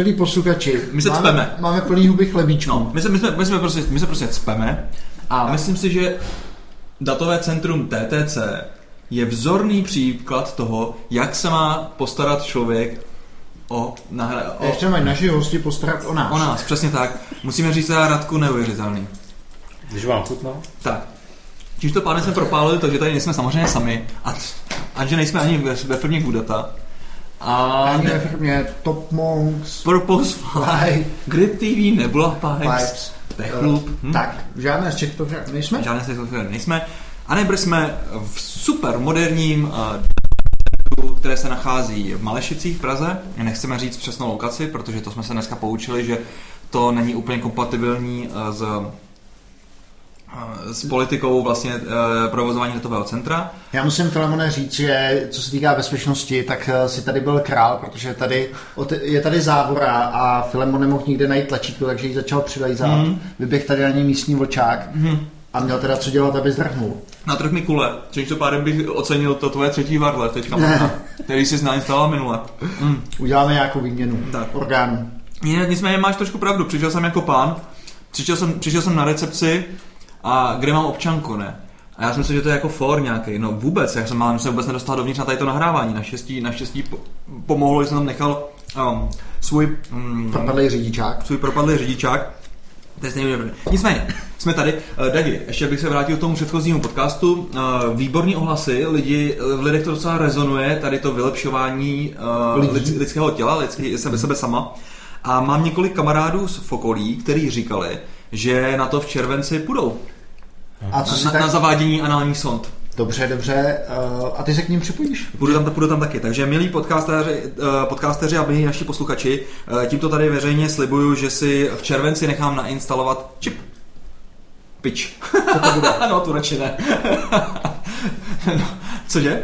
Milí posluchači, My se máme, cpeme. máme plný huby chlebíčků. No, my se, my, jsme, my, jsme prostě, my se prostě cpeme a myslím si, že datové centrum TTC je vzorný příklad toho, jak se má postarat člověk o, nahra, o, Ještě mají naši hosti postarat o nás. o nás. Přesně tak. Musíme říct teda Radku neuvěřitelný. Když vám chutná? Tak. Tímto pádem jsme propálili to, že tady nejsme samozřejmě sami a, a že nejsme ani ve, ve firmě Gudata. A Ani ve ne, firmě Top Monks, Purpose Fly, Grid TV, Nebula Pipes, Pipes. Techloop. hm? Tak, žádné z těchto firm nejsme. Žádné z těchto firm nejsme. A nebo jsme v super moderním uh, které se nachází v Malešicích v Praze. Nechceme říct přesnou lokaci, protože to jsme se dneska poučili, že to není úplně kompatibilní uh, s, uh, s politikou vlastně uh, provozování datového centra. Já musím Filemone říct, že co se týká bezpečnosti, tak eh, si tady byl král, protože tady je tady závora a Filemon nemohl nikde najít tlačítko, takže ji začal přilejzat. Mm. Vyběh tady na něj místní vlčák a měl teda co dělat, aby zdrhnul. Na trh mi kule, čímž to pádem bych ocenil to tvoje třetí varle teďka, možná, který jsi nainstaloval minule. Mm. Uděláme nějakou výměnu Tak. orgánů. Ně- Nicméně máš trošku pravdu, přišel jsem jako pán, přišel jsem, přišel jsem na recepci a kde mám občanku, ne? A já jsem myslel, že to je jako for nějaký. No vůbec, já jsem mám se vůbec nedostal dovnitř na tady to nahrávání. Naštěstí, naštěstí po, pomohlo, že jsem tam nechal um, svůj, um, Propadlý řidičák. svůj propadlý řidičák. To je stejně dobré. Nicméně, jsme tady. Uh, Dagi, ještě bych se vrátil k tomu předchozímu podcastu. Uh, výborný ohlasy, lidi, v lidech to docela rezonuje, tady to vylepšování uh, Lidí. lid, lidského těla, lidský, sebe, sebe sama. A mám několik kamarádů z okolí, kteří říkali, že na to v červenci půjdou. A co si Na, tak... na zavádění análních sond. Dobře, dobře. Uh, a ty se k ním připojíš? Půjdu tam, půjdu tam taky. Takže milí podcasteři, uh, podcasteři a milí naši posluchači, uh, tímto tady veřejně slibuju, že si v červenci nechám nainstalovat čip. Pič. Co to bude? no, to radši ne. no, cože?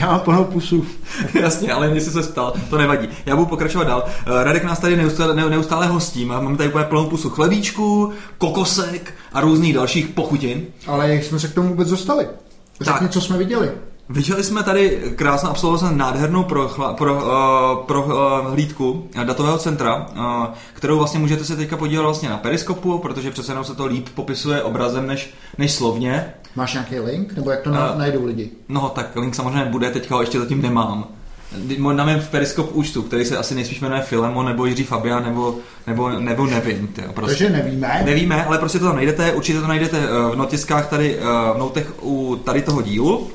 Já mám plnou pusu. Jasně, ale jestli se ptal, to nevadí. Já budu pokračovat dál. Eh, Radek nás tady neustále, ne- neustále hostí. Máme tady úplně plnou pusu chlebíčků, kokosek a různých dalších pochutin. Ale jak jsme se k tomu vůbec dostali? Řekni, Tak. co jsme viděli. Viděli jsme tady krásnou, absolvoval jsem nádhernou pro, pro, uh, pro uh, hlídku datového centra, uh, kterou vlastně můžete se teďka podívat vlastně na periskopu, protože přece jenom se to líp popisuje obrazem než, než slovně. Máš nějaký link? Nebo jak to A- najdou lidi? No tak link samozřejmě bude, teďka ho ještě zatím nemám. Na mém Periskop účtu, který se asi nejspíš jmenuje Filemon, nebo Jiří Fabian, nebo, nebo, nebo nevím. Tyjo, prostě. Takže nevíme. Nevíme, ale prostě to tam najdete, určitě to najdete eh, v notiskách tady, eh, v notech u tady toho dílu.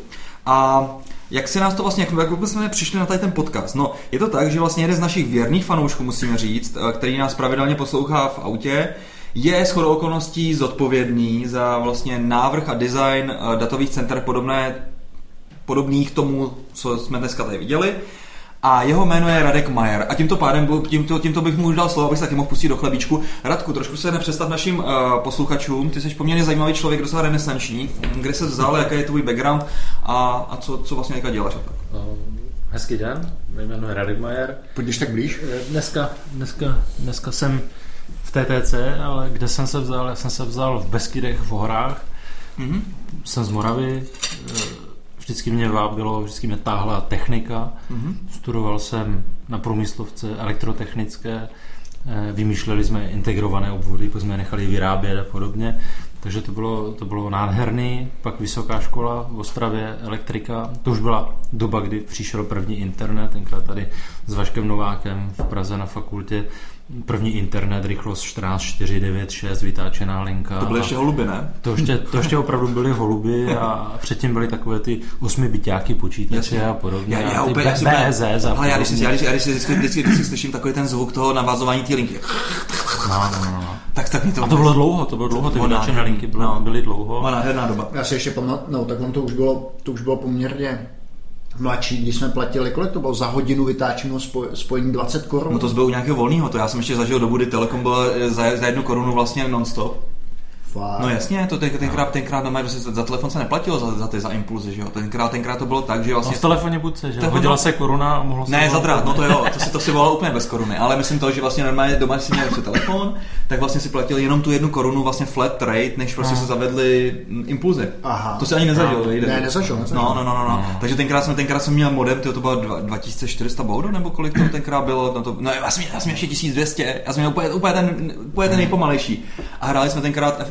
A jak se nás to vlastně, jak, vůbec jsme přišli na tady ten podcast? No, je to tak, že vlastně jeden z našich věrných fanoušků, musíme říct, který nás pravidelně poslouchá v autě, je shodou okolností zodpovědný za vlastně návrh a design eh, datových center podobné, podobných tomu, co jsme dneska tady viděli. A jeho jméno je Radek Majer. A tímto pádem, tímto, tímto bych mu už dal slovo, abych se taky mohl pustit do chlebíčku. Radku, trošku se nepředstav našim uh, posluchačům. Ty jsi poměrně zajímavý člověk, docela renesanční. Kde se vzal, jaký je tvůj background a, a co, co vlastně teďka děláš? Ehm, Hezký den, jmenuji je Radek Majer. Pojď tak blíž. Eh, Dneska, dneska, dneska jsem v TTC, ale kde jsem se vzal? Já jsem se vzal v Beskydech v horách. Mhm. Jsem z Moravy. eh, Vždycky mě vábilo, vždycky mě táhla technika. Mhm. Studoval jsem na průmyslovce elektrotechnické. eh, Vymýšleli jsme integrované obvody, pak jsme je nechali vyrábět a podobně. Takže to bylo, to bylo nádherný. Pak vysoká škola v Ostravě, elektrika. To už byla doba, kdy přišel první internet, tenkrát tady s Vaškem Novákem v Praze na fakultě. První internet, rychlost 14496, vytáčená linka. To byly ještě holuby, ne? to ještě, to ještě opravdu byly holuby a předtím byly takové ty osmi byťáky počítače Jasně. a podobně. Já, já úplně, já si B- úplně- BEZ a Ale já když, si, já, když, já když si vždycky, vždycky, vždycky slyším takový ten zvuk toho navazování té linky, No, no, no, no. tak, tak mi to... A to bylo dlouho, to bylo dlouho, ty vytáčené linky byly, No. byly dlouho. Byla nádherná doba. Já si ještě pamatuju, no tak on to už bylo, to už bylo poměrně mladší, když jsme platili, kolik to bylo za hodinu vytáčeného spoj, spojení 20 korun. No to bylo u nějakého volného, to já jsem ještě zažil dobu, kdy Telekom byl za, za jednu korunu vlastně non-stop. Fakt. No jasně, to ten, tenkrát, tenkrát no, za, za telefon se neplatilo za, za ty za impulzy, že jo? Tenkrát, tenkrát to bylo tak, že No vlastně... v telefoně budce, že? Telefon- Hodila se koruna a mohlo se... Ne, volat. za drát, no to jo, to si, to si volalo úplně bez koruny, ale myslím to, že vlastně normálně doma si měl si telefon, tak vlastně si platil jenom tu jednu korunu, vlastně flat rate, než prostě se zavedly mm, impulzy. Aha. To si ani nezažil, No. Ne, nezažil, nezažil. No, no, no, no, no. Takže tenkrát jsem, tenkrát jsem měl modem, tyjo, to bylo dva- 2400 baudů, nebo kolik to tenkrát bylo, no, to, no já jsem, já jsem ještě 1200, já jsem měl úplně, úplně, ten, úplně ten nejpomalejší. A hráli jsme tenkrát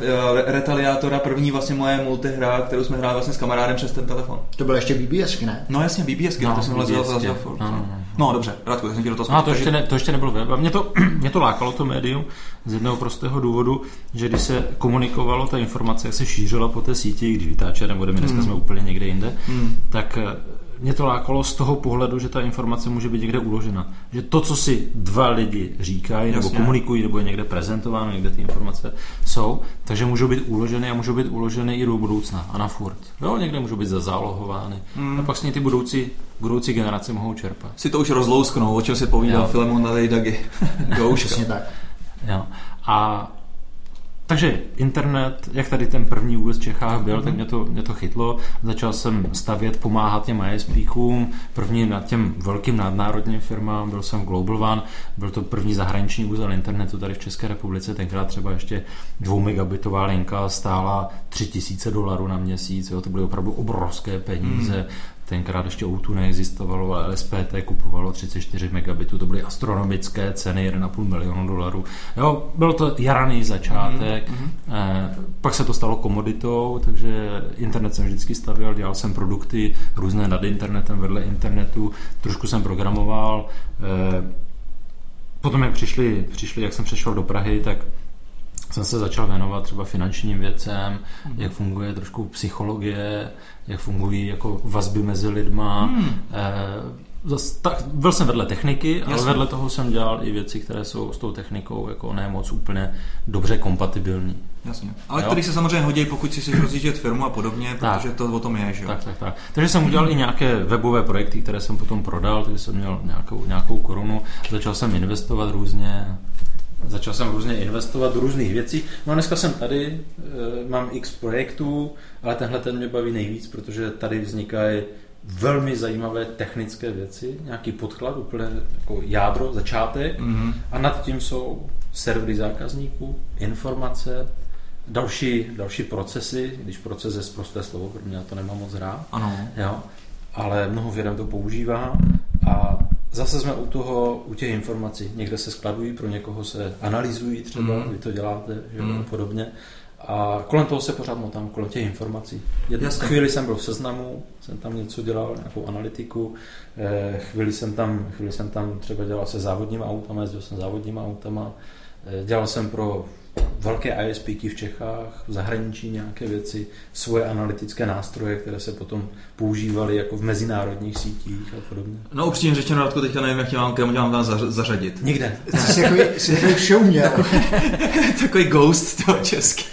Retaliátora, první vlastně moje multihra, kterou jsme hráli vlastně s kamarádem přes ten telefon. To bylo ještě BBS, ne? No jasně, BBS, No, to jsem lezl, BBS, lezl, no, no, no. no, dobře, Radku, tak jsem ti do toho No, to ještě, ne, to ještě nebylo web. A mě to, mě to lákalo, to médium, z jednoho prostého důvodu, že když se komunikovalo ta informace, jak se šířila po té síti, když vytáče nebudeme, Hmm. dneska jsme úplně někde jinde, tak eh, mě to lákalo z toho pohledu, že ta informace může být někde uložena. Že to, co si dva lidi říkají nebo Jasně. komunikují, nebo je někde prezentováno, někde ty informace jsou, takže můžou být uloženy a můžou být uloženy i do budoucna a na furt. Jo, někde můžou být zazálohovány. Hmm. A pak s ní ty budoucí, budoucí generace mohou čerpat. si to už rozlousknou, o čem si povídal. Filemon na Dagi. Přesně tak. Jo. A takže internet, jak tady ten první úvod v Čechách byl, tak mě to, mě to chytlo. Začal jsem stavět, pomáhat těm ISPkům, první nad těm velkým nadnárodním firmám, byl jsem Global One, byl to první zahraniční úzel internetu tady v České republice, tenkrát třeba ještě dvou megabitová linka stála 3000 dolarů na měsíc, jo, to byly opravdu obrovské peníze, Tenkrát ještě O2 neexistovalo, ale LSPT kupovalo 34 megabitů, to byly astronomické ceny, 1,5 milionu dolarů. Jo, byl to jaraný začátek, eh, pak se to stalo komoditou, takže internet jsem vždycky stavěl, dělal jsem produkty různé nad internetem, vedle internetu, trošku jsem programoval. Eh, potom, jak přišli, přišli, jak jsem přešel do Prahy, tak jsem se začal věnovat třeba finančním věcem, jak funguje trošku psychologie, jak fungují jako vazby mezi lidma. Hmm. Eh, zas, tak, byl jsem vedle techniky, ale Jasně. vedle toho jsem dělal i věci, které jsou s tou technikou jako ne moc úplně dobře kompatibilní. Jasně. Ale který se samozřejmě hodí, pokud si chceš rozjíždět firmu a podobně, Tak. protože to o tom je, že jo. Tak, tak, tak. Takže jsem udělal i nějaké webové projekty, které jsem potom prodal, takže jsem měl nějakou, nějakou korunu, začal jsem investovat různě, začal jsem různě investovat do různých věcí. No a dneska jsem tady, e, mám x projektů, ale tenhle ten mě baví nejvíc, protože tady vznikají velmi zajímavé technické věci, nějaký podklad, úplně jako jádro, začátek Mhm. a nad tím jsou servery zákazníků, informace, další, další procesy, když proces je zprosté slovo, protože já to nemám moc rád, Ano. jo, ale mnoho firm to používá a zase jsme u toho, u těch informací. Někde se skladují, pro někoho se analyzují třeba, Mm. vy to děláte, že Mm. podobně. A kolem toho se pořád motám, kolem těch informací. Jednu Jasně. chvíli jsem byl v seznamu, jsem tam něco dělal, nějakou analytiku, eh, chvíli jsem tam, chvíli jsem tam třeba dělal se závodníma autama, jezdil jsem závodníma autama, eh, dělal jsem pro velké ISPky v Čechách, v zahraničí nějaké věci, svoje analytické nástroje, které se potom používaly jako v mezinárodních sítích a podobně. No upřímně řečeno, Radko, teďka nevím, jak tě mám, kam mám tam zař- zařadit. Nikde. Jsi si takový, jsi takový všeuměl. Takový ghost toho český,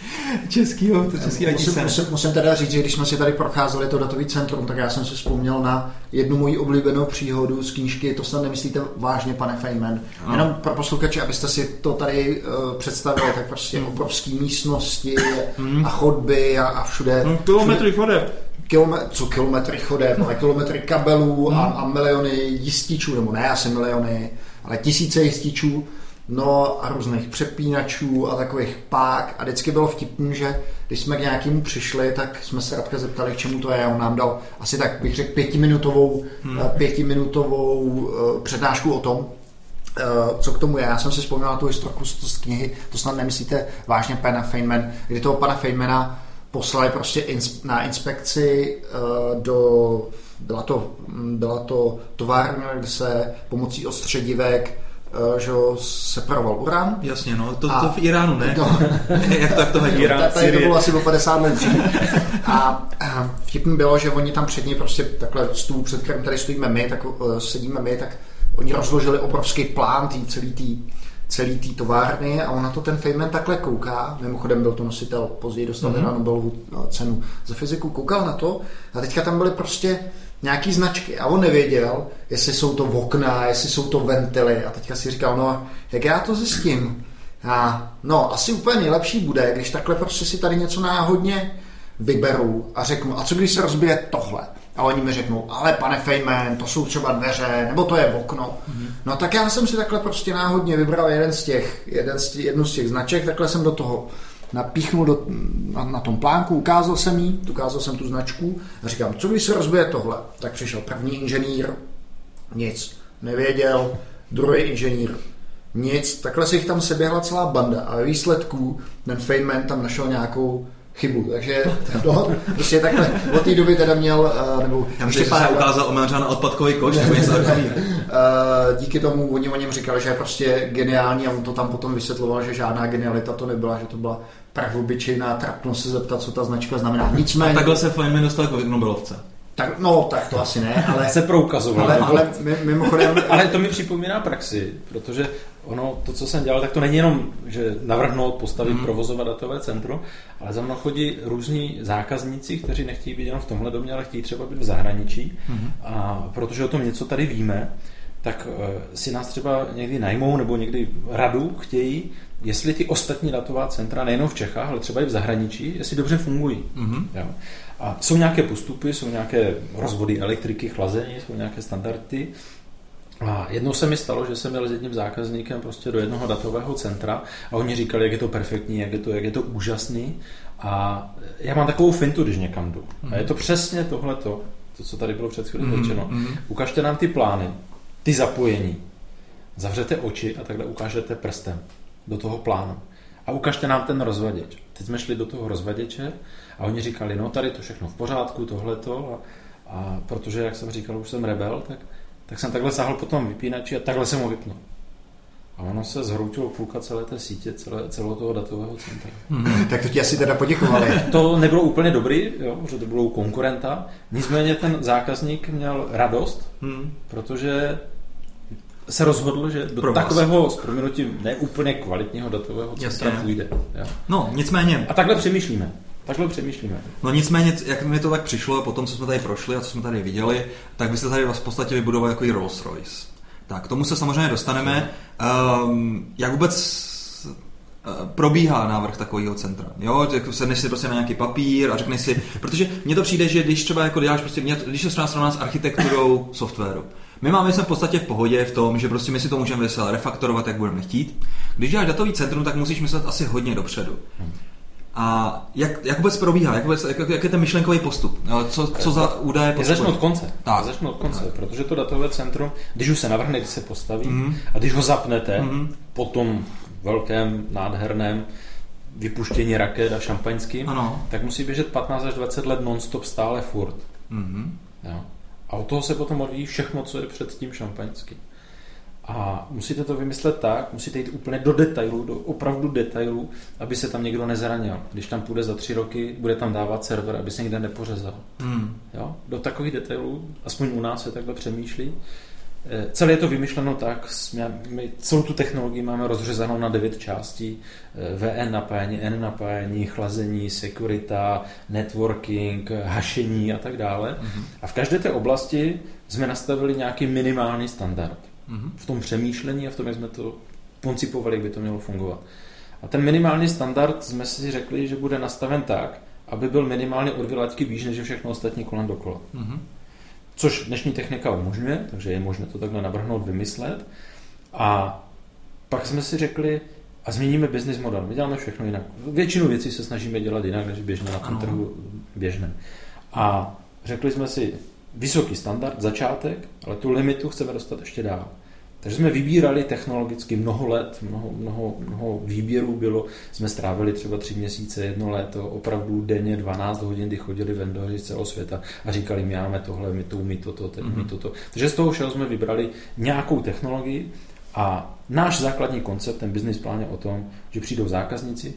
českýho, to český IT Musím, scény. musím, musím teda říct, že když jsme si tady procházeli to datový centrum, tak já jsem si vzpomněl na jednu moji oblíbenou příhodu z knížky To snad nemyslíte vážně, pane Feynman. Ano. Jenom pro posluchače, abyste si to tady uh, představili, tak prostě obrovské místnosti a chodby a, a všude. No, kilometry chodeb. Kilometr, co kilometry chodeb, ale kilometry kabelů a, a miliony jističů, nebo ne asi miliony, ale tisíce jističů, no a různých přepínačů a takových pák a vždycky bylo vtipný, že když jsme k nějakému přišli, tak jsme se Radka zeptali, k čemu to je a on nám dal asi tak bych řekl pětiminutovou, hmm. pětiminutovou eh, přednášku o tom, eh, co k tomu je. Já jsem si vzpomněl na tu historku z z knihy, to snad nemyslíte vážně pana Feynman, kdy toho pana Feynmana poslali prostě ins, na inspekci uh, do, byla to, mm, byla to továrna, kde se pomocí ostředivek uh, že jo, separoval uran. Jasně, no, to, A- to v Iránu, ne? No, jak to, jak to hedí? Irán. Ta- tady to bylo asi o 50 let dřív. A a vtipný bylo, že oni tam před ní prostě takhle stůl, před kterým tady stojíme my, tak uh, sedíme my, tak oni rozložili obrovský plán tý, celý tý, celý tý továrny a on na to ten Feynman takhle kouká. Mimochodem byl to nositel, později dostal mm-hmm. na Nobelovu cenu za fyziku, koukal na to a teďka tam byly prostě nějaký značky a on nevěděl, jestli jsou to okna, jestli jsou to ventily a teďka si říkal, no jak já to zjistím, A, no, asi úplně nejlepší bude, když takhle prostě si tady něco náhodně vyberu a řeknu, a co když se rozbije tohle? A oni mi řeknou, ale pane Feynman, to jsou třeba dveře, nebo to je okno. Mm-hmm. No tak já jsem si takhle prostě náhodně vybral jeden z těch, jeden z těch, jednu z těch značek, takhle jsem do toho napíchnul do, na, na tom plánku, ukázal jsem jí, ukázal jsem tu značku a říkám, co když se rozbije tohle? Tak přišel první inženýr, nic, nevěděl, druhý inženýr, nic, takhle se jich tam seběhla celá banda a výsledku ten Feynman tam našel nějakou chybu, takže to, prostě takhle od té doby teda měl, uh, nebo Já myslím, že se ukázal omeřán odpadkový koš, nebo něco takového. Uh, díky tomu oni o něm říkali, že je prostě geniální a on to tam potom vysvětloval, že žádná genialita to nebyla, že to byla pravobyčejná trapnost se zeptat, co ta značka znamená. Nicméně... A takhle se Feynman dostal k Nobelovce. Tak, no, tak to asi ne, ale... se proukazoval. Ale, ale mimochodem... ale to mi připomíná praxi, protože ono, to, co jsem dělal, tak to není jenom, že navrhnout, postavit, mm. provozovat datové centrum, ale za mnou chodí různí zákazníci, kteří nechtějí být jenom v tomhle domě, ale chtějí třeba být v zahraničí. Mm. A protože o tom něco tady víme, tak uh, si nás třeba někdy najmou nebo někdy radu chtějí, jestli ty ostatní datová centra, nejenom v Čechách, ale třeba i v zahraničí, jestli dobře fungují. Mm-hmm. Jo. A jsou nějaké postupy, jsou nějaké rozvody elektriky, chlazení, jsou nějaké standardy. A jednou se mi stalo, že jsem měl s jedním zákazníkem prostě do jednoho datového centra a oni říkali, jak je to perfektní, jak je to, jak je to úžasný. A já mám takovou fintu, když někam jdu. A je to přesně tohleto, to, co tady bylo před chvílí mm-hmm. řečeno. Mm-hmm. Ukažte nám ty plány, ty zapojení. Zavřete oči a takhle ukážete prstem do toho plánu. A ukažte nám ten rozvaděč. Teď jsme šli do toho rozvaděče a oni říkali, no tady to všechno v pořádku, tohleto. A, a protože, jak jsem říkal, už jsem rebel, tak, tak jsem takhle sáhl po tom vypínači a takhle jsem ho vypnul. A ono se zhroutilo půlka celé té sítě, celé, celého toho datového centra. Hmm, tak to ti asi teda poděkovali. to nebylo úplně dobrý, jo, že to bylo u konkurenta. Nicméně ten zákazník měl radost, hmm. protože se rozhodl, že do Pro takového s proměnutím neúplně kvalitního datového centra půjde. Jo? No, nicméně. A takhle přemýšlíme. Takhle přemýšlíme. No nicméně, jak mi to tak přišlo, po tom, co jsme tady prošli a co jsme tady viděli, tak byste tady v podstatě vybudovali jako Rolls Royce. Tak, k tomu se samozřejmě dostaneme. Um, jak vůbec eh, probíhá návrh takového centra. Jo, sedneš si prostě na nějaký papír a řekneš si, protože mně to přijde, že když třeba jako děláš prostě, když se srovná s architekturou softwaru, my máme jsme v podstatě v pohodě v tom, že prostě my si to můžeme vesele refaktorovat, jak budeme chtít. Když děláš datový centrum, tak musíš myslet asi hodně dopředu. A jak, jak vůbec probíhá? Jak, vůbec, jak, jak je ten myšlenkový postup? Co, co za údaje potřebuje? Začnu od konce. Tak. Začnu od konce, tak. protože to datové centrum, když už se navrhne, když se postaví mm. a když ho zapnete mm. po tom velkém, nádherném vypuštění raket a šampaňským, ano. tak musí běžet 15 až 20 let non-stop stále furt. Mm. Jo. A od toho se potom odvíjí všechno, co je před tím šampaňským. A musíte to vymyslet tak, musíte jít úplně do detailů, do opravdu detailů, aby se tam někdo nezranil. Když tam půjde za tři roky, bude tam dávat server, aby se někde nepořezal. Hmm. Jo? Do takových detailů, aspoň u nás se takhle přemýšlí. Eh, celé je to vymyšleno tak, my celou tu technologii máme rozřezanou na devět částí. Eh, VN napájení, N napájení, chlazení, sekurita, networking, hašení a tak dále. Mm-hmm. A v každé té oblasti jsme nastavili nějaký minimální standard. Mm-hmm. V tom přemýšlení a v tom, jak jsme to koncipovali, jak by to mělo fungovat. A ten minimální standard jsme si řekli, že bude nastaven tak, aby byl minimálně o dvě laťky výš než všechno ostatní kolem dokola. Mm-hmm což dnešní technika umožňuje, takže je možné to takhle navrhnout, vymyslet. A pak jsme si řekli, a změníme business model. My děláme všechno jinak. Většinu věcí se snažíme dělat jinak, než běžné na tom trhu běžné. A řekli jsme si, vysoký standard, začátek, ale tu limitu chceme dostat ještě dál. Takže jsme vybírali technologicky mnoho let, mnoho, mnoho, mnoho výběrů bylo. Jsme strávili třeba tři měsíce, jedno léto, opravdu denně 12 hodin, kdy chodili vendoři z celého světa a říkali, my máme tohle, my to umí toto, teď mm-hmm. toto. Takže z toho všeho jsme vybrali nějakou technologii a náš základní koncept, ten business plán je o tom, že přijdou zákazníci,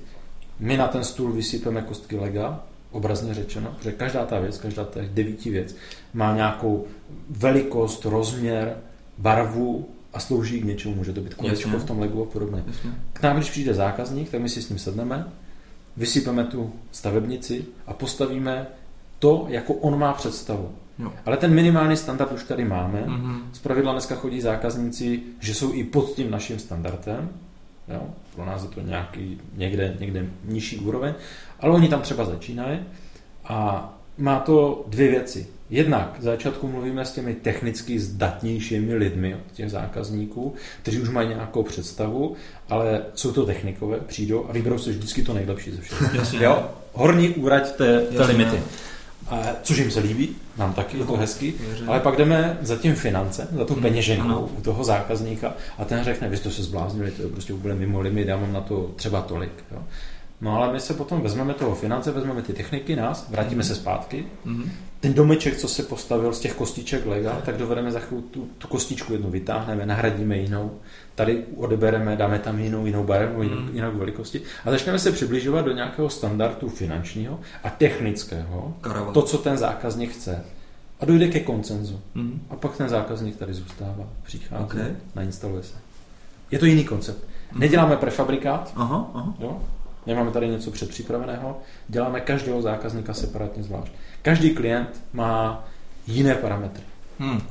my na ten stůl vysypeme kostky lega, obrazně řečeno, protože každá ta věc, každá ta devíti věc má nějakou velikost, rozměr, barvu, a slouží k něčemu. Může to být kolečko v tom legu a podobně. Jasně. K nám, když přijde zákazník, tak my si s ním sedneme, vysypeme tu stavebnici a postavíme to, jako on má představu. Jo. Ale ten minimální standard už tady máme. Mm-hmm. Z pravidla dneska chodí zákazníci, že jsou i pod tím naším standardem. Jo? Pro nás je to nějaký někde, někde nižší úroveň, ale oni tam třeba začínají a má to dvě věci. Jednak v začátku mluvíme s těmi technicky zdatnějšími lidmi od těch zákazníků, kteří už mají nějakou představu, ale jsou to technikové, přijdou a vyberou se vždycky to nejlepší ze všeho. Jasně. Jo? Horní úrať té, té limity. A, což jim se líbí, nám taky, je to hezký, věřím. ale pak jdeme za tím finance, za tu Hmm, peněženkou ano. u toho zákazníka a ten řekne, vy jste se zbláznili, to je prostě úplně mimo limit, já mám na to třeba tolik. Jo. No ale my se potom vezmeme toho finance, vezmeme ty techniky, nás, vrátíme se zpátky, Mhm. Ten domeček, co se postavil z těch kostiček lega, tak dovedeme za chvíli tu, tu kostičku jednu vytáhneme, nahradíme jinou, tady odebereme, dáme tam jinou, jinou barvu, jinou, Hmm. jinou velikosti a začneme se přibližovat do nějakého standardu finančního a technického, Karavan. to, co ten zákazník chce. A dojde ke koncenzu. Mhm. A pak ten zákazník tady zůstává, přichází, Ok. nainstaluje se. Je to jiný koncept. Neděláme prefabrikát, Aha, aha. Jo? Nemáme tady něco předpřipraveného, děláme každého zákazníka separátně zvlášť. Každý klient má jiné parametry. Hmm.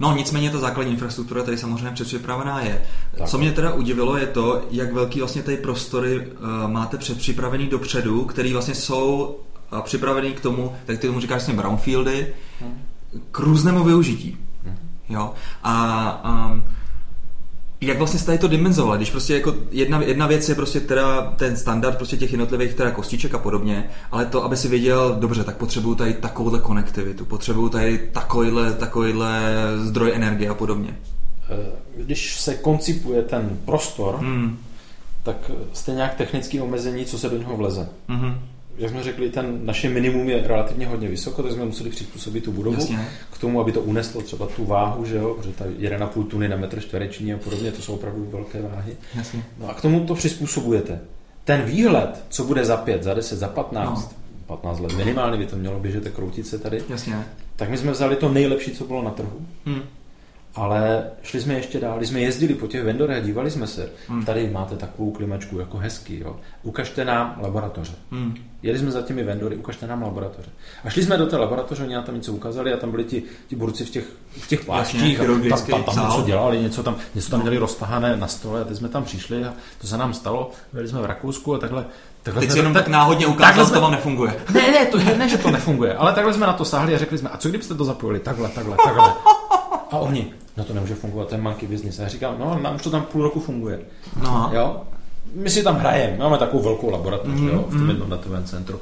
No nicméně ta základní infrastruktura tady samozřejmě předpřipravená je. Tak. Co mě teda udivilo je to, jak velký vlastně tady prostory uh, máte předpřipravený dopředu, který vlastně jsou uh, připravený k tomu, tak ty tomu říkáš vlastně brownfieldy, Hmm. k různému využití. Mhm. Jo? A um, jak vlastně jste tady to dimenzovali, když prostě jako jedna, jedna věc je prostě teda ten standard prostě těch jednotlivých teda kostiček a podobně, ale to, aby si věděl, dobře, tak potřebuju tady takovouhle konektivitu, potřebuju tady takovýhle, takovýhle zdroj energie a podobně. Eh, Když se koncipuje ten prostor, Hmm. tak jste nějak technický omezení, co se do něho vleze. Mhm. Jak jsme řekli, ten naše minimum je relativně hodně vysoko, tak jsme museli přizpůsobit tu budovu Jasně. k tomu, aby to uneslo třeba tu váhu, že jo, protože ta 1,5 tuny na metr čtvereční a podobně, to jsou opravdu velké váhy. Jasně. No a k tomu to přizpůsobujete. Ten výhled, co bude za 5, za 10, za 15, no. 15 let minimálně by to mělo běžet a kroutit se tady, Jasně. tak my jsme vzali to nejlepší, co bylo na trhu, Hmm. Ale šli jsme ještě dál, jsme jezdili po těch vendorech a dívali jsme se, Hmm. tady máte takovou klimačku jako hezký, jo. ukažte nám laboratoře. Hmm. Jeli jsme za těmi vendory, ukažte nám laboratoře. A šli jsme do té laboratoře, oni nám tam něco ukázali a tam byli ti, ti burci v těch, v těch pláštích. a tam, tam, tam něco dělali, něco tam, něco tam měli roztahané na stole a teď jsme tam přišli a to se nám stalo. Byli jsme v Rakousku a takhle. takhle Teď jsme- si jenom tak náhodně ukázal, že to vám nefunguje. Ne, ne, to, ne, že to nefunguje, ale takhle jsme na to sáhli a řekli jsme, a co kdybyste to zapojili takhle, takhle, takhle. A oni, no to nemůže fungovat, je monkey business. A já říkám, no, nám už to tam půl roku funguje. No. Jo? My si tam hrajeme, máme takovou velkou laboratoř Mhm, jo, v tom jednom datovém centru.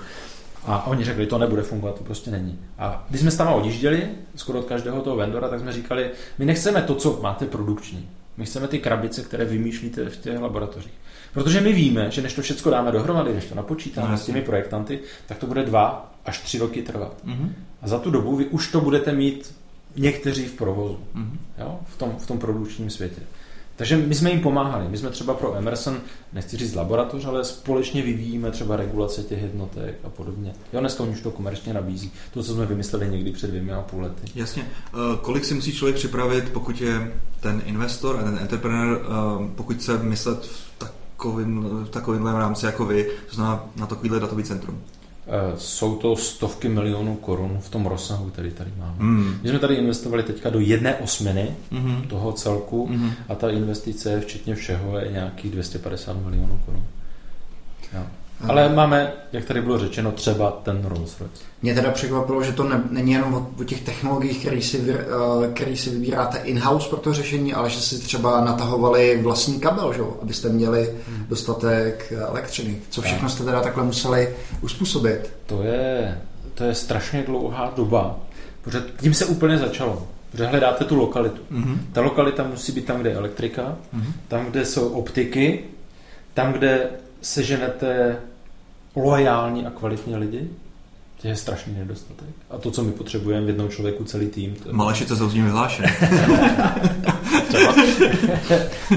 A oni řekli, to nebude fungovat, to prostě není. A když jsme s tam odjížděli, skoro od každého toho vendora, tak jsme říkali, my nechceme to, co máte produkční. My chceme ty krabice, které vymýšlíte v těch laboratořích. Protože my víme, že než to všechno dáme dohromady, než to napočítáme No, s těmi projektanty, tak to bude dva až tři roky trvat. Mhm. A za tu dobu vy už to budete mít někteří v provozu, Mhm. jo? V, tom, v tom produkčním světě. Takže my jsme jim pomáhali. My jsme třeba pro Emerson, nechci říct laboratoř, ale společně vyvíjíme třeba regulace těch jednotek a podobně. Jo, dneska oni už to komerčně nabízí. To, co jsme vymysleli někdy před dvěmi a půl lety. Jasně. Eh, Kolik si musí člověk připravit, pokud je ten investor a ten entrepreneur, eh, pokud chce myslet v takovým, v takovýmhle rámci jako vy, to znamená na takovýhle datový centrum? Eh, Jsou to stovky milionů korun v tom rozsahu, který tady máme. Hmm. My jsme tady investovali teďka do jedné osminy Mhm. toho celku Mhm. a ta investice, včetně všeho, je nějakých 250 milionů korun. Jo. Ale máme, jak tady bylo řečeno, třeba ten Rolls Royce. Mě teda překvapilo, že to ne, není jenom o, o těch technologiích, který si, vy, eh, který si vybíráte in-house pro to řešení, ale že si třeba natahovali vlastní kabel, že? abyste měli dostatek elektřiny. Co všechno jste teda takhle museli uspůsobit? To je, to je strašně dlouhá doba, protože tím se úplně začalo. Protože hledáte tu lokalitu. Mhm. Ta lokalita musí být tam, kde je elektrika, Mhm. tam, kde jsou optiky, tam, kde seženete loajální a kvalitní lidi, to je strašný nedostatek. A to, co my potřebujeme v jednom člověku celý tým. To. Malešice jsou s ním vyhlášené.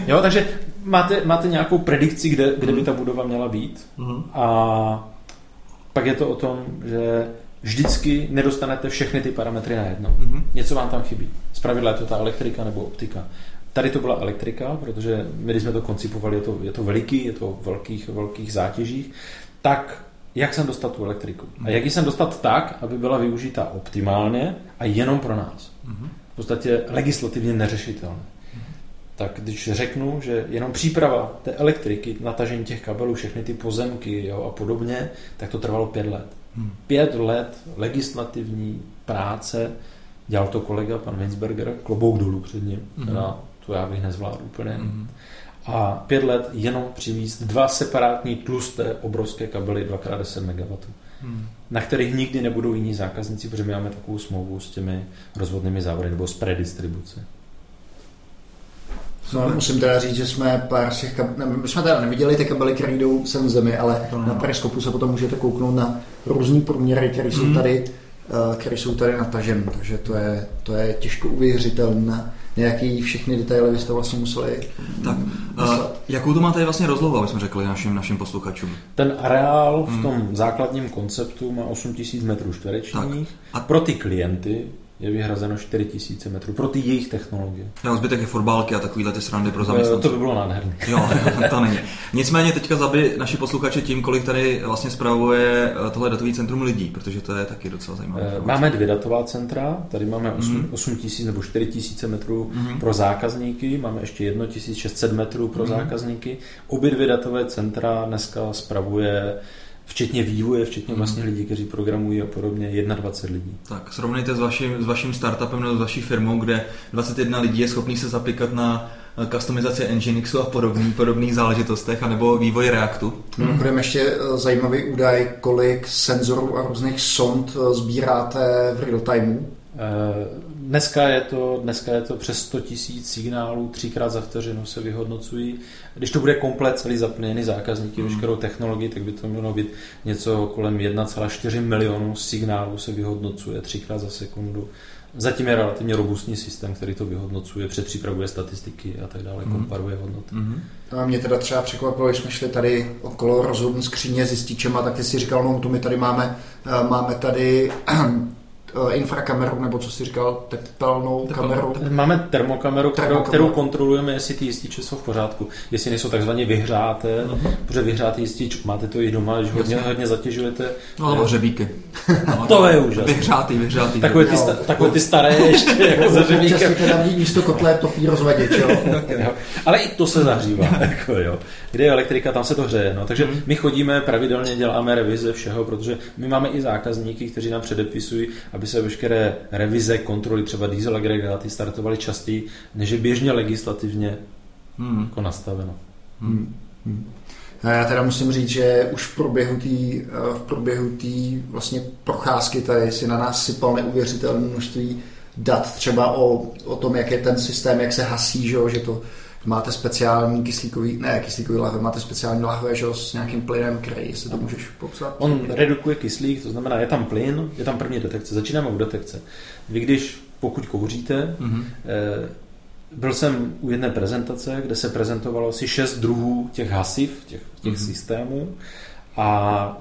jo, takže máte, máte nějakou predikci, kde, kde by ta budova měla být Mhm. a pak je to o tom, že vždycky nedostanete všechny ty parametry najednou. Mhm. Něco vám tam chybí. Zpravidla je to ta elektrika nebo optika. Tady to byla elektrika, protože my, když jsme to koncipovali, je to, je to veliký, je to v velkých, velkých zátěžích, tak jak jsem dostat tu elektriku? A jak ji jsem dostat tak, aby byla využita optimálně a jenom pro nás? V podstatě legislativně neřešitelné. tak když řeknu, že jenom příprava té elektriky, natažení těch kabelů, všechny ty pozemky jo, a podobně, tak to trvalo pět let. Hmm. Pět let legislativní práce, dělal to kolega, pan Winsberger, klobouk dolů před ním, hmm. teda to já bych nezvládl úplně. Hmm. A pět let jenom přivízt dva separátní tlusté obrovské kabely 2x10 MW. Hmm. na kterých nikdy nebudou jiní zákazníci, protože my máme takovou smlouvu s těmi rozvodnými závody nebo s predistribuce. No, musím teda říct, že jsme pár z těch kabelů, my jsme teda neviděli ty kabely, které jdou sem v zemi, ale no. na periskopu se potom můžete kouknout na různý průměry, které jsou hmm. tady eh, které jsou tady nataženy, takže to je, to je těžko uvěřitelné. Nějaký všechny detaily byste vlastně museli Tak, uh, jakou to má tady vlastně rozlohu, aby jsme řekli našim, našim posluchačům? Ten areál v hmm. tom hmm. základním konceptu má 8000 metrů čtverečních. A pro ty klienty je vyhrazeno 4000 metrů pro ty jejich technologie. Jo, zbytek je fotbalky a takovýhle ty srandy pro zaměstnance. To by bylo nádherné. Jo, to není. Nicméně teďka zabi naši posluchače tím, kolik tady vlastně spravuje eh, tohle datový centrum lidí, protože to je taky docela zajímavé. Eh, máme dvě datová centra, tady máme 8, mm. 8 000 nebo 4 000 metrů mm. pro zákazníky, máme ještě 1 600 metrů pro mm. zákazníky. Obě dvě datové centra dneska spravuje včetně vývoje, včetně mhm. vlastně lidí, kteří programují a podobně, 21 lidí. Tak srovnejte s vaším, s vaším startupem nebo s vaší firmou, kde 21 lidí je schopný se zapíkat na eh, customizaci Nginxu a podobný, podobných záležitostech, anebo vývoj Reactu. Mimochodem ještě eh, zajímavý údaj, kolik senzorů a různých sond eh, sbíráte v real timeu? Dneska je to, dneska je to přes 100 tisíc signálů, třikrát za vteřinu se vyhodnocují. Když to bude komplet celý zaplněný zákazníky, mm. veškerou technologii, tak by to mělo být něco kolem 1,4 milionu signálů se vyhodnocuje třikrát za sekundu. Zatím je relativně robustní systém, který to vyhodnocuje, předpřipravuje statistiky a tak dále, mm. komparuje hodnoty. Mm. A mě teda třeba překvapilo, když jsme šli tady okolo rozhodní skříně s jističema, tak ty si říkal, no to my tady máme, eh, máme tady Eh, infrakameru, nebo co jsi říkal, tepelnou kameru. Máme termokameru, kterou, kterou kontrolujeme, jestli ty jističe jsou v pořádku, jestli nejsou takzvaně vyhřáté, uh-huh. protože vyhřátý jistič, máte to i doma, když hodně, hodně zatěžujete. No, alebo hřebíky. No, to je úžasné. Vyhřátý, vyhřátý. Takové ty, sta, takové ty staré ještě, jako za hřebíkem. teda místo kotle topí rozvaděč, jo. Ale i to se zahřívá, jako jo. Kde je elektrika, tam se to hřeje. No. Takže hmm. my chodíme, pravidelně děláme revize všeho, protože my máme i zákazníky, kteří nám předepisují, aby se veškeré revize, kontroly, třeba diesel agregáty startovaly častěji, než je běžně legislativně hmm. jako nastaveno. Hmm. Hmm. Já teda musím říct, že už v průběhu té v průběhu tý vlastně procházky tady si na nás sypal neuvěřitelné množství dat třeba o, o tom, jak je ten systém, jak se hasí, že, že to máte speciální kyslíkový, ne kyslíkový lahve, máte speciální lahve, že s nějakým plynem, který, jestli to můžeš popsat. On redukuje kyslík, to znamená, je tam plyn, je tam první detekce, začínáme u detekce. Vy když, pokud kouříte, mm-hmm. eh, byl jsem u jedné prezentace, kde se prezentovalo asi šest druhů těch hasiv, těch, těch mm-hmm. systémů a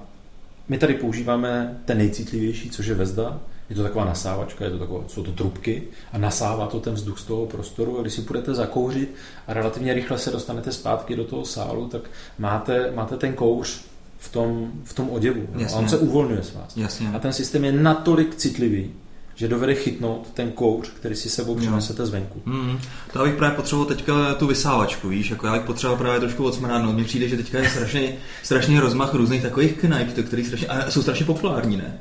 my tady používáme ten nejcitlivější, což je Vezda, je to taková nasávačka, je to taková, jsou to trubky a nasává to ten vzduch z toho prostoru a když si budete zakouřit a relativně rychle se dostanete zpátky do toho sálu, tak máte, máte ten kouř v tom, v tom oděvu Jasně. a on se uvolňuje s vás. Jasně. A ten systém je natolik citlivý, že dovede chytnout ten kouř, který si sebou přinesete zvenku. Mm, to já bych právě potřeboval teďka tu vysávačku, víš, jako já bych potřeboval právě trošku odsmrádnout. Mně přijde, že teďka je strašně, strašný rozmach různých takových knajp, které strašně, a jsou strašně populární, ne?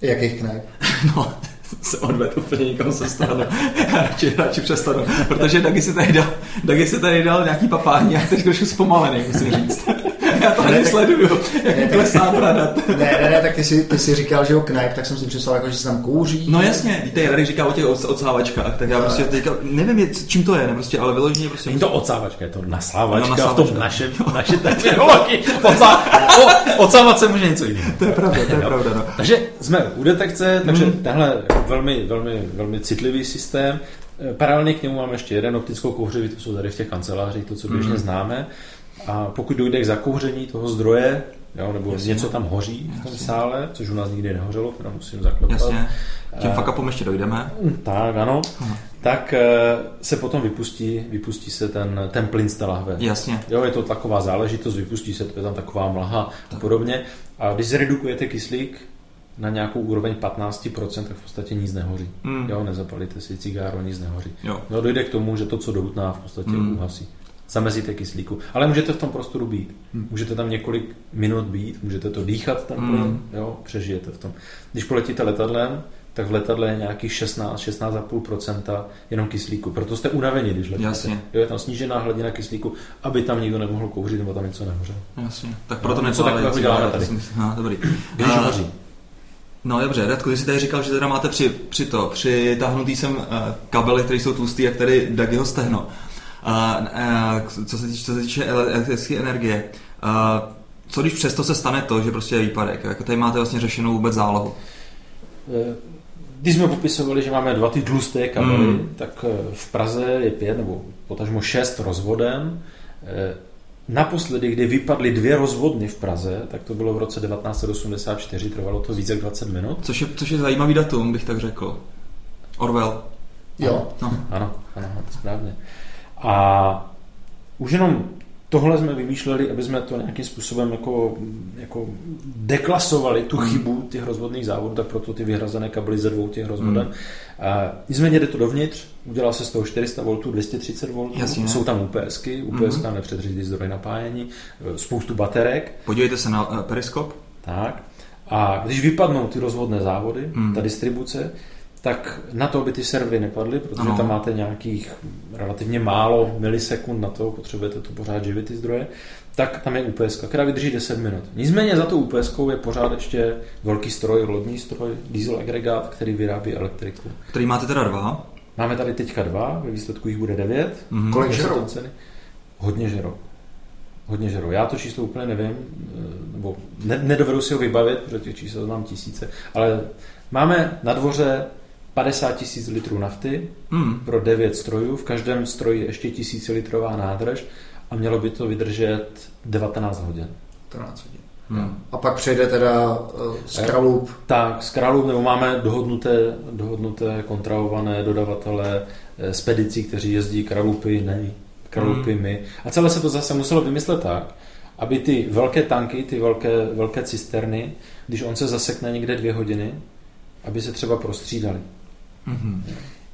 Jakých knajp? No, se odvedl úplně někam se stranu. radši, radši přestanu. Protože Dagi se tady dal, Dagi se tady dal nějaký papání a teď trošku zpomalený, musím říct. Já to ani sleduju, jak klesá bradat. Ne, ne, ne, tak ty si, ty si říkal, že jo, knajp, tak jsem si představil, jako, že se tam kouří. No jasně, víte, Radek říká o těch odsávačkách, tak já prostě teďka, nevím, čím to je, ne, prostě, ale vyloženě prostě... Není to odsávačka, je to nasávačka, no, nasávačka. v tom našem, naše terminologii. Odsávat se může něco jiného. To je pravda, to je pravda, no. Takže jsme u detekce, takže mm. tenhle velmi, velmi, velmi citlivý systém. Paralelně k němu máme ještě jeden optickou kouřivi, to jsou tady v těch kancelářích, to, co běžně mm. známe. A pokud dojde k zakouření toho zdroje, jo, nebo Jasně. něco tam hoří v tom Jasně. sále, což u nás nikdy nehořelo, teda musím zaklepat. Jasně. Tím fuck upom ještě dojdeme. Tak, ano. Aha. Tak eh, se potom vypustí, vypustí se ten, ten plyn z té lahve. Jasně. Jo, je to taková záležitost, vypustí se, to je tam taková mlha a podobně. A když zredukujete kyslík, na nějakou úroveň 15%, tak v podstatě nic nehoří. Mm. Jo, nezapalíte si cigáro, nic nehoří. Jo. No, dojde k tomu, že to, co doutná, v podstatě Mm. mm. uhasí. Zamezíte kyslíku. Ale můžete v tom prostoru být. Mm. Můžete tam několik minut být, můžete to dýchat, ten Mm. plyn, jo, přežijete v tom. Když poletíte letadlem, tak v letadle je nějakých 16, 16,5% jenom kyslíku. Proto jste unavení, když letíte. Jasně. Jo, je tam snížená hladina kyslíku, aby tam nikdo nemohl kouřit nebo tam něco nehořelo. Jasně. Tak proto No, něco takového děláme tady. myslím- No, dobrý. Když A- hoří. No dobře, Radku, ty jsi tady říkal, že teda máte při, při to, při tahnutý sem uh, kabely, které jsou tlustý, jak tady Dagiho stehno. Uh, uh, co se týče, co se týče ele- elektrické energie, uh, co když přesto se stane to, že prostě je výpadek? Jako tady máte vlastně řešenou vůbec zálohu. Když jsme popisovali, že máme dva ty tlusté kabely, Mm. tak v Praze je pět nebo potažmo šest rozvodem. Naposledy, kdy vypadly dvě rozvodny v Praze, tak to bylo v roce 1984, trvalo to více jak 20 minut. Což je, což je zajímavý datum, bych tak řekl. Orwell. Jo. No. Ano, ano, ano, správně. A už jenom tohle jsme vymýšleli, aby jsme to nějakým způsobem jako, jako deklasovali tu Hmm. chybu těch rozvodných závodů, tak proto ty vyhrazené kabely ze dvou těch rozvoden. Hmm. A nicméně jde to dovnitř, udělal se z toho 400 V, 230 V, Jasně. jsou tam UPSky, UPS Mhm. nepředřidí zdroj napájení, spoustu baterek, Podívejte se na uh, periskop. tak. A když vypadnou ty rozvodné závody, Hmm. ta distribuce, tak na to, aby ty servy nepadly, protože Ano. tam máte nějakých relativně málo milisekund na to, potřebujete to pořád živit ty zdroje, tak tam je UPS, která vydrží 10 minut. Nicméně za tou UPS je pořád ještě velký stroj, lodní stroj, diesel agregát, který vyrábí elektriku. Který máte teda dva. Máme tady teďka dva, ve výsledku jich bude devět. Mhm. Kolik žerou? ceny? Hodně žerou. Hodně žerou. Já to číslo úplně nevím, eh, nebo ne, nedovedu si ho vybavit, protože těch čísel znám tisíce, ale máme na dvoře 50 tisíc litrů nafty Hmm. pro 9 strojů, v každém stroji ještě tisícilitrová nádrž a mělo by to vydržet 19 hodin. 14 hodin. Hmm. A pak přejde teda uh, Skralup. Tak, z Králů, nebo máme dohodnuté, dohodnuté kontrahované dodavatele eh, spedicí, kteří jezdí Kralupy, ne, Kralupy Hmm. my. A celé se to zase muselo vymyslet tak, aby ty velké tanky, ty velké, velké cisterny, když on se zasekne někde dvě hodiny, aby se třeba prostřídali. Mhm.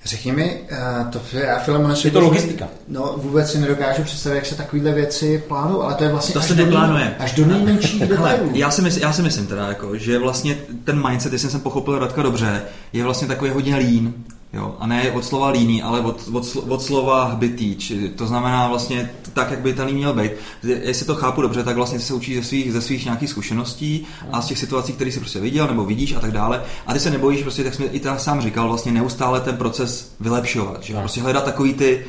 Řekni mi, uh, to já si Je to logistika. No vůbec si nedokážu představit, jak se takovéhle věci plánují, ale to je vlastně To až se neplánuje. Až do nejmenších detailů. já si, mysl, já si myslím teda, jako, že vlastně ten mindset, jestli jsem pochopil Radka dobře, je vlastně takový hodně lean. Jo? A ne od slova líný, ale od, od, od slova hbitý. To znamená vlastně tak, jak by ten lean měl být. Jestli to chápu dobře, tak vlastně ty se učí ze svých, ze svých nějakých zkušeností a z těch situací, které si prostě viděl nebo vidíš a tak dále. A ty se nebojíš, prostě, tak jsi mi i tak sám říkal, vlastně neustále ten proces vylepšovat. Že? Prostě hledat takový ty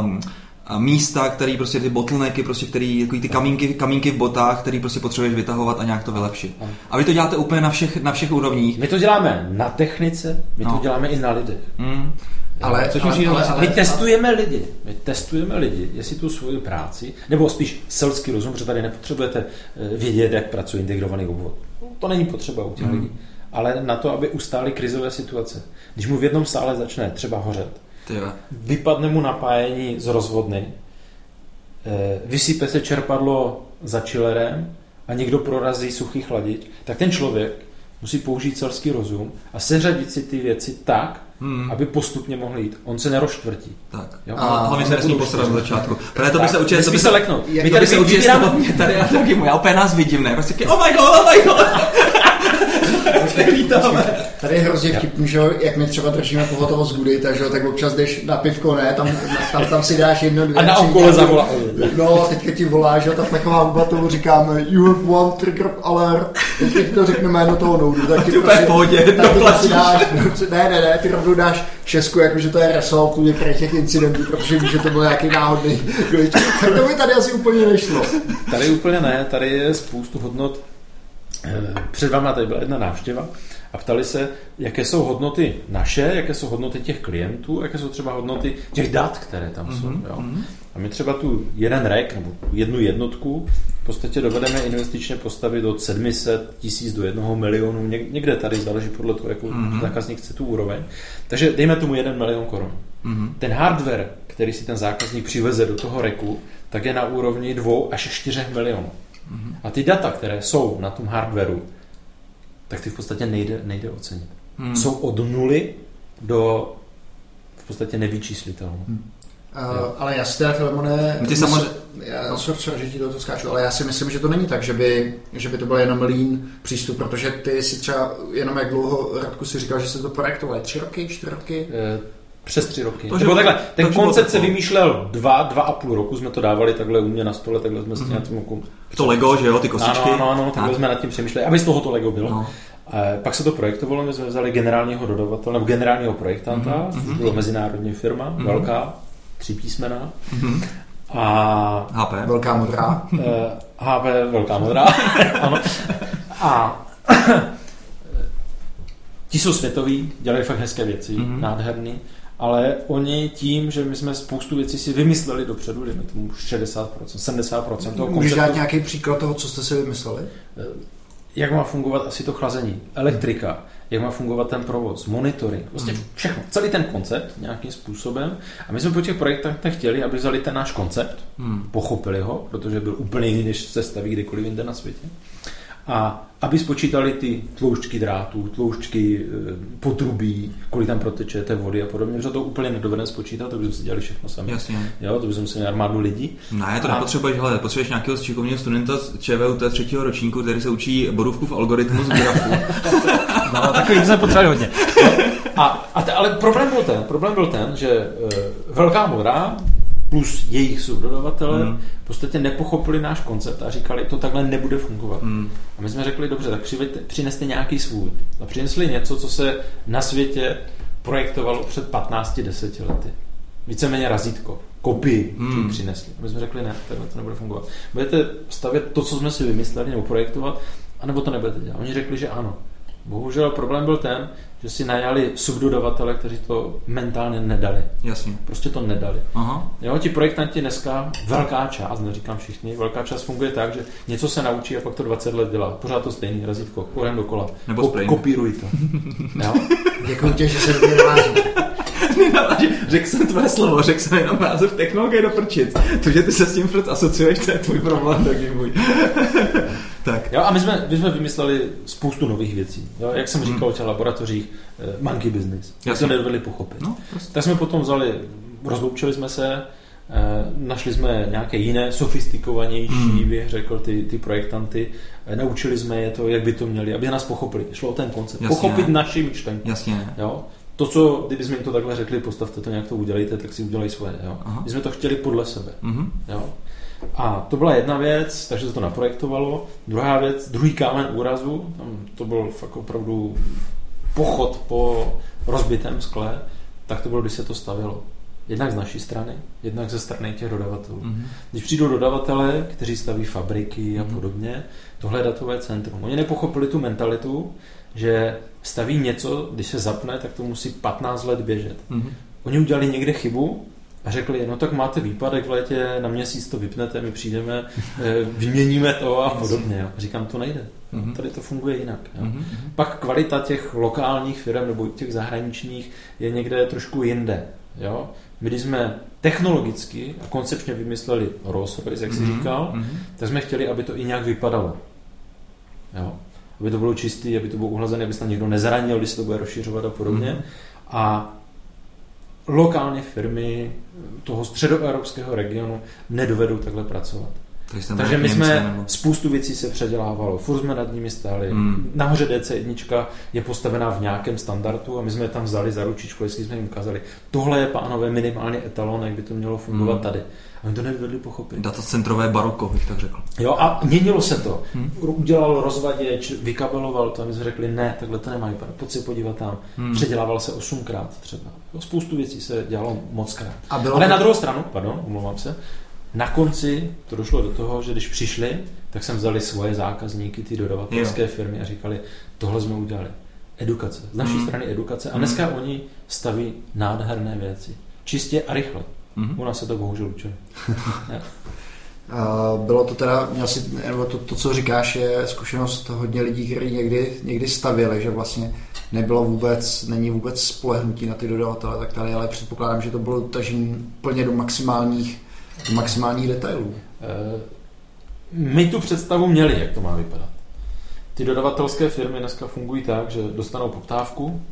um, a místa, který prostě ty bottlenecky, prostě který, takový ty kamínky, kamínky v botách, který prostě potřebuješ vytahovat a nějak to vylepšit. Ano. A vy to děláte úplně na všech, na všech úrovních. My to děláme na technice, my No. to děláme i na lidech. Mm. Ale, Což ale, ale, vlastně- ale, My testujeme lidi. My testujeme lidi, jestli tu svoji práci, nebo spíš selský rozum, protože tady nepotřebujete eh, vědět, jak pracuje integrovaný obvod. To není potřeba u těch Mhm. lidí. Ale na to, aby ustály krizové situace. Když mu v jednom sále začne třeba hořet, Ty jo. vypadne mu napájení z rozvodny, eh, vysype se čerpadlo za chillerem a někdo prorazí suchý chladič, tak ten člověk musí použít selský rozum a seřadit si ty věci tak, Hmm. aby postupně mohl jít. On se nerozčtvrtí. Tak. Jo. A hlavně se nesmí posrat od začátku. Protože to by se nesmí to by se leknout. My tady se mě tady a taky. Já úplně nás vidím, ne? Prostě oh my god, oh my god. Tady je hrozně vtipný, že jo, jak my třeba držíme pohotovost z Gudita, že jo, tak občas jdeš na pivko, ne, tam, tam, tam si dáš jedno, dvě, A na okolo nějaký- zavolá. No, teďka ti volá, že jo, ta taková huba tomu říkáme, you have one trigger alert, teď to řekne jméno toho noudu, tak ty Ty úplně v pohodě, tak ty doplatíš. si dáš, ne, ne, ne, ty rovnou dáš Česku, jakože to je result některých těch incidentů, protože víš, že to byl nějaký náhodný glitch. Tak to by tady asi úplně nešlo. Tady úplně ne, tady je spoustu hodnot. Před váma tady byla jedna návštěva a ptali se, jaké jsou hodnoty naše, jaké jsou hodnoty těch klientů, jaké jsou třeba hodnoty těch dat, které tam jsou. Mhm, Jo. mhm. A my třeba tu jeden rek, nebo jednu jednotku, v podstatě dovedeme investičně postavit od 700 tisíc do jednoho milionu, Něk- někde tady záleží podle toho, jakou Mhm. zákazník chce tu úroveň. Takže dejme tomu jeden milion korun. Mhm. Ten hardware, který si ten zákazník přiveze do toho reku, tak je na úrovni 2 až 4 milionů. A ty data, které jsou na tom hardwareu, tak ty v podstatě nejde, nejde ocenit. Hmm. Jsou od nuly do v podstatě nevyčíslitelné. Hmm. Uh, ale já si teda, Filemone, Ty samozřejmě- já, no. sorry, že ti do toho skáču, ale já si myslím, že to není tak, že by, že by to byl jenom lean přístup, protože ty si třeba, jenom jak dlouho, Radku si říkal, že se to projektovalo, tři roky, čtyři roky? Eh, Přes tři roky. To, To bylo takhle, ten to, koncept se vymýšlel dva, dva a půl roku, jsme to dávali takhle u mě na stole, takhle jsme s tím mm-hmm. To Lego, že jo, ty kostičky. Ano, ano, ano, takhle Tak. jsme nad tím přemýšleli, aby z toho to Lego bylo. No. Eh, Pak se to projektovalo, my jsme vzali generálního dodavatele, nebo generálního projektanta, Mhm, mm-hmm. mhm. což bylo mezinárodní firma, Mhm. velká, tři písmena. Mhm. A HP. Velká modrá. eh, HV velká modrá. ano. A ti jsou světoví, dělají fakt hezké věci, Mhm. mm-hmm. nádherný, ale oni tím, že my jsme spoustu věcí si vymysleli dopředu, dejme tomu 60%, 70% toho Můžeš dát nějaký příklad toho, co jste si vymysleli? jak má fungovat asi to chlazení, elektrika, jak má fungovat ten provoz, monitoring, vlastně Mhm. všechno, celý ten koncept nějakým způsobem. A my jsme po těch projektech chtěli, aby vzali ten náš koncept, Hmm. pochopili ho, protože byl úplně jiný, než se staví kdykoliv jinde na světě. A aby spočítali ty tloušťky drátů, tloušťky e, potrubí, kolik tam proteče té vody a podobně, protože to úplně nedovedeme spočítat, to bychom si dělali všechno sami. Jasně. Jo, to bychom museli armádu lidí. Ne, to A- nepotřebuješ, hele, potřebuješ nějakého šikovného studenta z ČVUT třetího ročníku, který se učí borůvku v algoritmu z grafu. No, takový jsme potřebovali hodně. A, a te, ale problém byl ten, problém byl ten, že e, velká modrá plus jejich subdodavatele Hmm. v podstatě nepochopili náš koncept a říkali, to takhle nebude fungovat. Hmm. A my jsme řekli, dobře, tak přineste nějaký svůj. A přinesli něco, co se na světě projektovalo před 15-10 lety. Víceméně razítko, kopii hmm. přinesli. A my jsme řekli, ne, takhle to nebude fungovat. Budete stavět to, co jsme si vymysleli, nebo projektovat, anebo to nebudete dělat. Oni řekli, že ano. Bohužel problém byl ten, že si najali subdodavatele, kteří to mentálně nedali. Jasně. Prostě to nedali. Aha. Jo, ti projektanti dneska, velká část, neříkám všichni, velká část funguje tak, že něco se naučí a pak to 20 let dělá. Pořád to stejný, razítko, kolem dokola. Nebo Spring. kopíruj to. Jo? Děkuji tě, že naváží. řekl jsem tvoje slovo, řekl jsem jenom název technologie do prčic. To, že ty se s tím furt asociuješ, to je tvůj problém, taky můj. Tak. jo, a my jsme, my jsme vymysleli spoustu nových věcí. Jo? Jak jsem říkal o těch laboratořích, eh, monkey business. Jak to nedovedli pochopit. No, prostě. Tak jsme potom vzali, rozloučili jsme se, eh, našli jsme nějaké jiné, sofistikovanější, Hmm. hmm. bych řekl, ty, ty projektanty, eh, naučili jsme je to, jak by to měli, aby nás pochopili. Šlo o ten koncept. Jasně. Pochopit naši myšlenku. Jasně. Jo? To, co, kdybychom jim to takhle řekli, postavte to, nějak to udělejte, tak si udělají svoje. Jo? Aha. My jsme to chtěli podle sebe. Mhm. Jo? A to byla jedna věc, takže se to naprojektovalo. Druhá věc, druhý kámen úrazu, tam to byl fakt opravdu pochod po rozbitém skle, tak to bylo, když se to stavilo. Jednak z naší strany, jednak ze strany těch dodavatelů. Mhm. Když přijdou dodavatele, kteří staví fabriky a Mhm. podobně, tohle je datové centrum. Oni nepochopili tu mentalitu, že staví něco, když se zapne, tak to musí 15 let běžet. Mhm. Oni udělali někde chybu a řekli, no tak máte výpadek v létě, na měsíc to vypnete, my přijdeme, eh, vyměníme to a podobně. Jo. Říkám, to nejde. Mhm. Tady to funguje jinak. Jo. Mhm. Pak kvalita těch lokálních firm nebo těch zahraničních je někde trošku jinde. Jo? My když jsme technologicky a koncepčně vymysleli Rolls Royce, jak jsi Mhm. říkal, Mhm. tak jsme chtěli, aby to i nějak vypadalo. Jo? Aby to bylo čistý, aby to bylo uhlazené, aby se tam někdo nezranil, když se to bude rozšiřovat a podobně. Mhm. A lokálně firmy toho středoevropského regionu nedovedou takhle pracovat. Takže, Takže my jsme, nebo- spoustu věcí se předělávalo, furt jsme nad nimi stáli. Hmm. Nahoře DC1 je postavená v nějakém standardu a my jsme je tam vzali za ručičku, jestli jsme jim ukázali, tohle je pánové minimálně etalon, jak by to mělo fungovat Hmm. tady. Oni to nedovedli pochopit. Datacentrové baroko, bych tak řekl. Jo, a měnilo se to. Hmm. Udělal rozvaděč, vykabeloval to a my jsme řekli, ne, takhle to vypadat, pojď se podívat tam. Hmm. Předělával se osmkrát třeba. Jo, spoustu věcí se dělalo mockrát. A bylo Ale to- na druhou stranu, pardon, omlouvám se, na konci to došlo do toho, že když přišli, tak jsem vzali svoje zákazníky, ty dodavatelské firmy a říkali, tohle jsme udělali. Edukace. Z naší Hmm. strany edukace. A Hmm. dneska oni staví nádherné věci. Čistě a rychle. Mhm. U nás se to bohužel. A bylo to teda, měl si, nebo to, to, co říkáš, je zkušenost hodně lidí, kteří někdy, někdy stavili, že vlastně nebylo vůbec, není vůbec spolehnutí na ty dodavatele, tak tady, ale předpokládám, že to bylo tažení plně do maximálních, do maximálních detailů. Eh, My tu představu měli, jak to má vypadat. Ty dodavatelské firmy dneska fungují tak, že dostanou poptávku,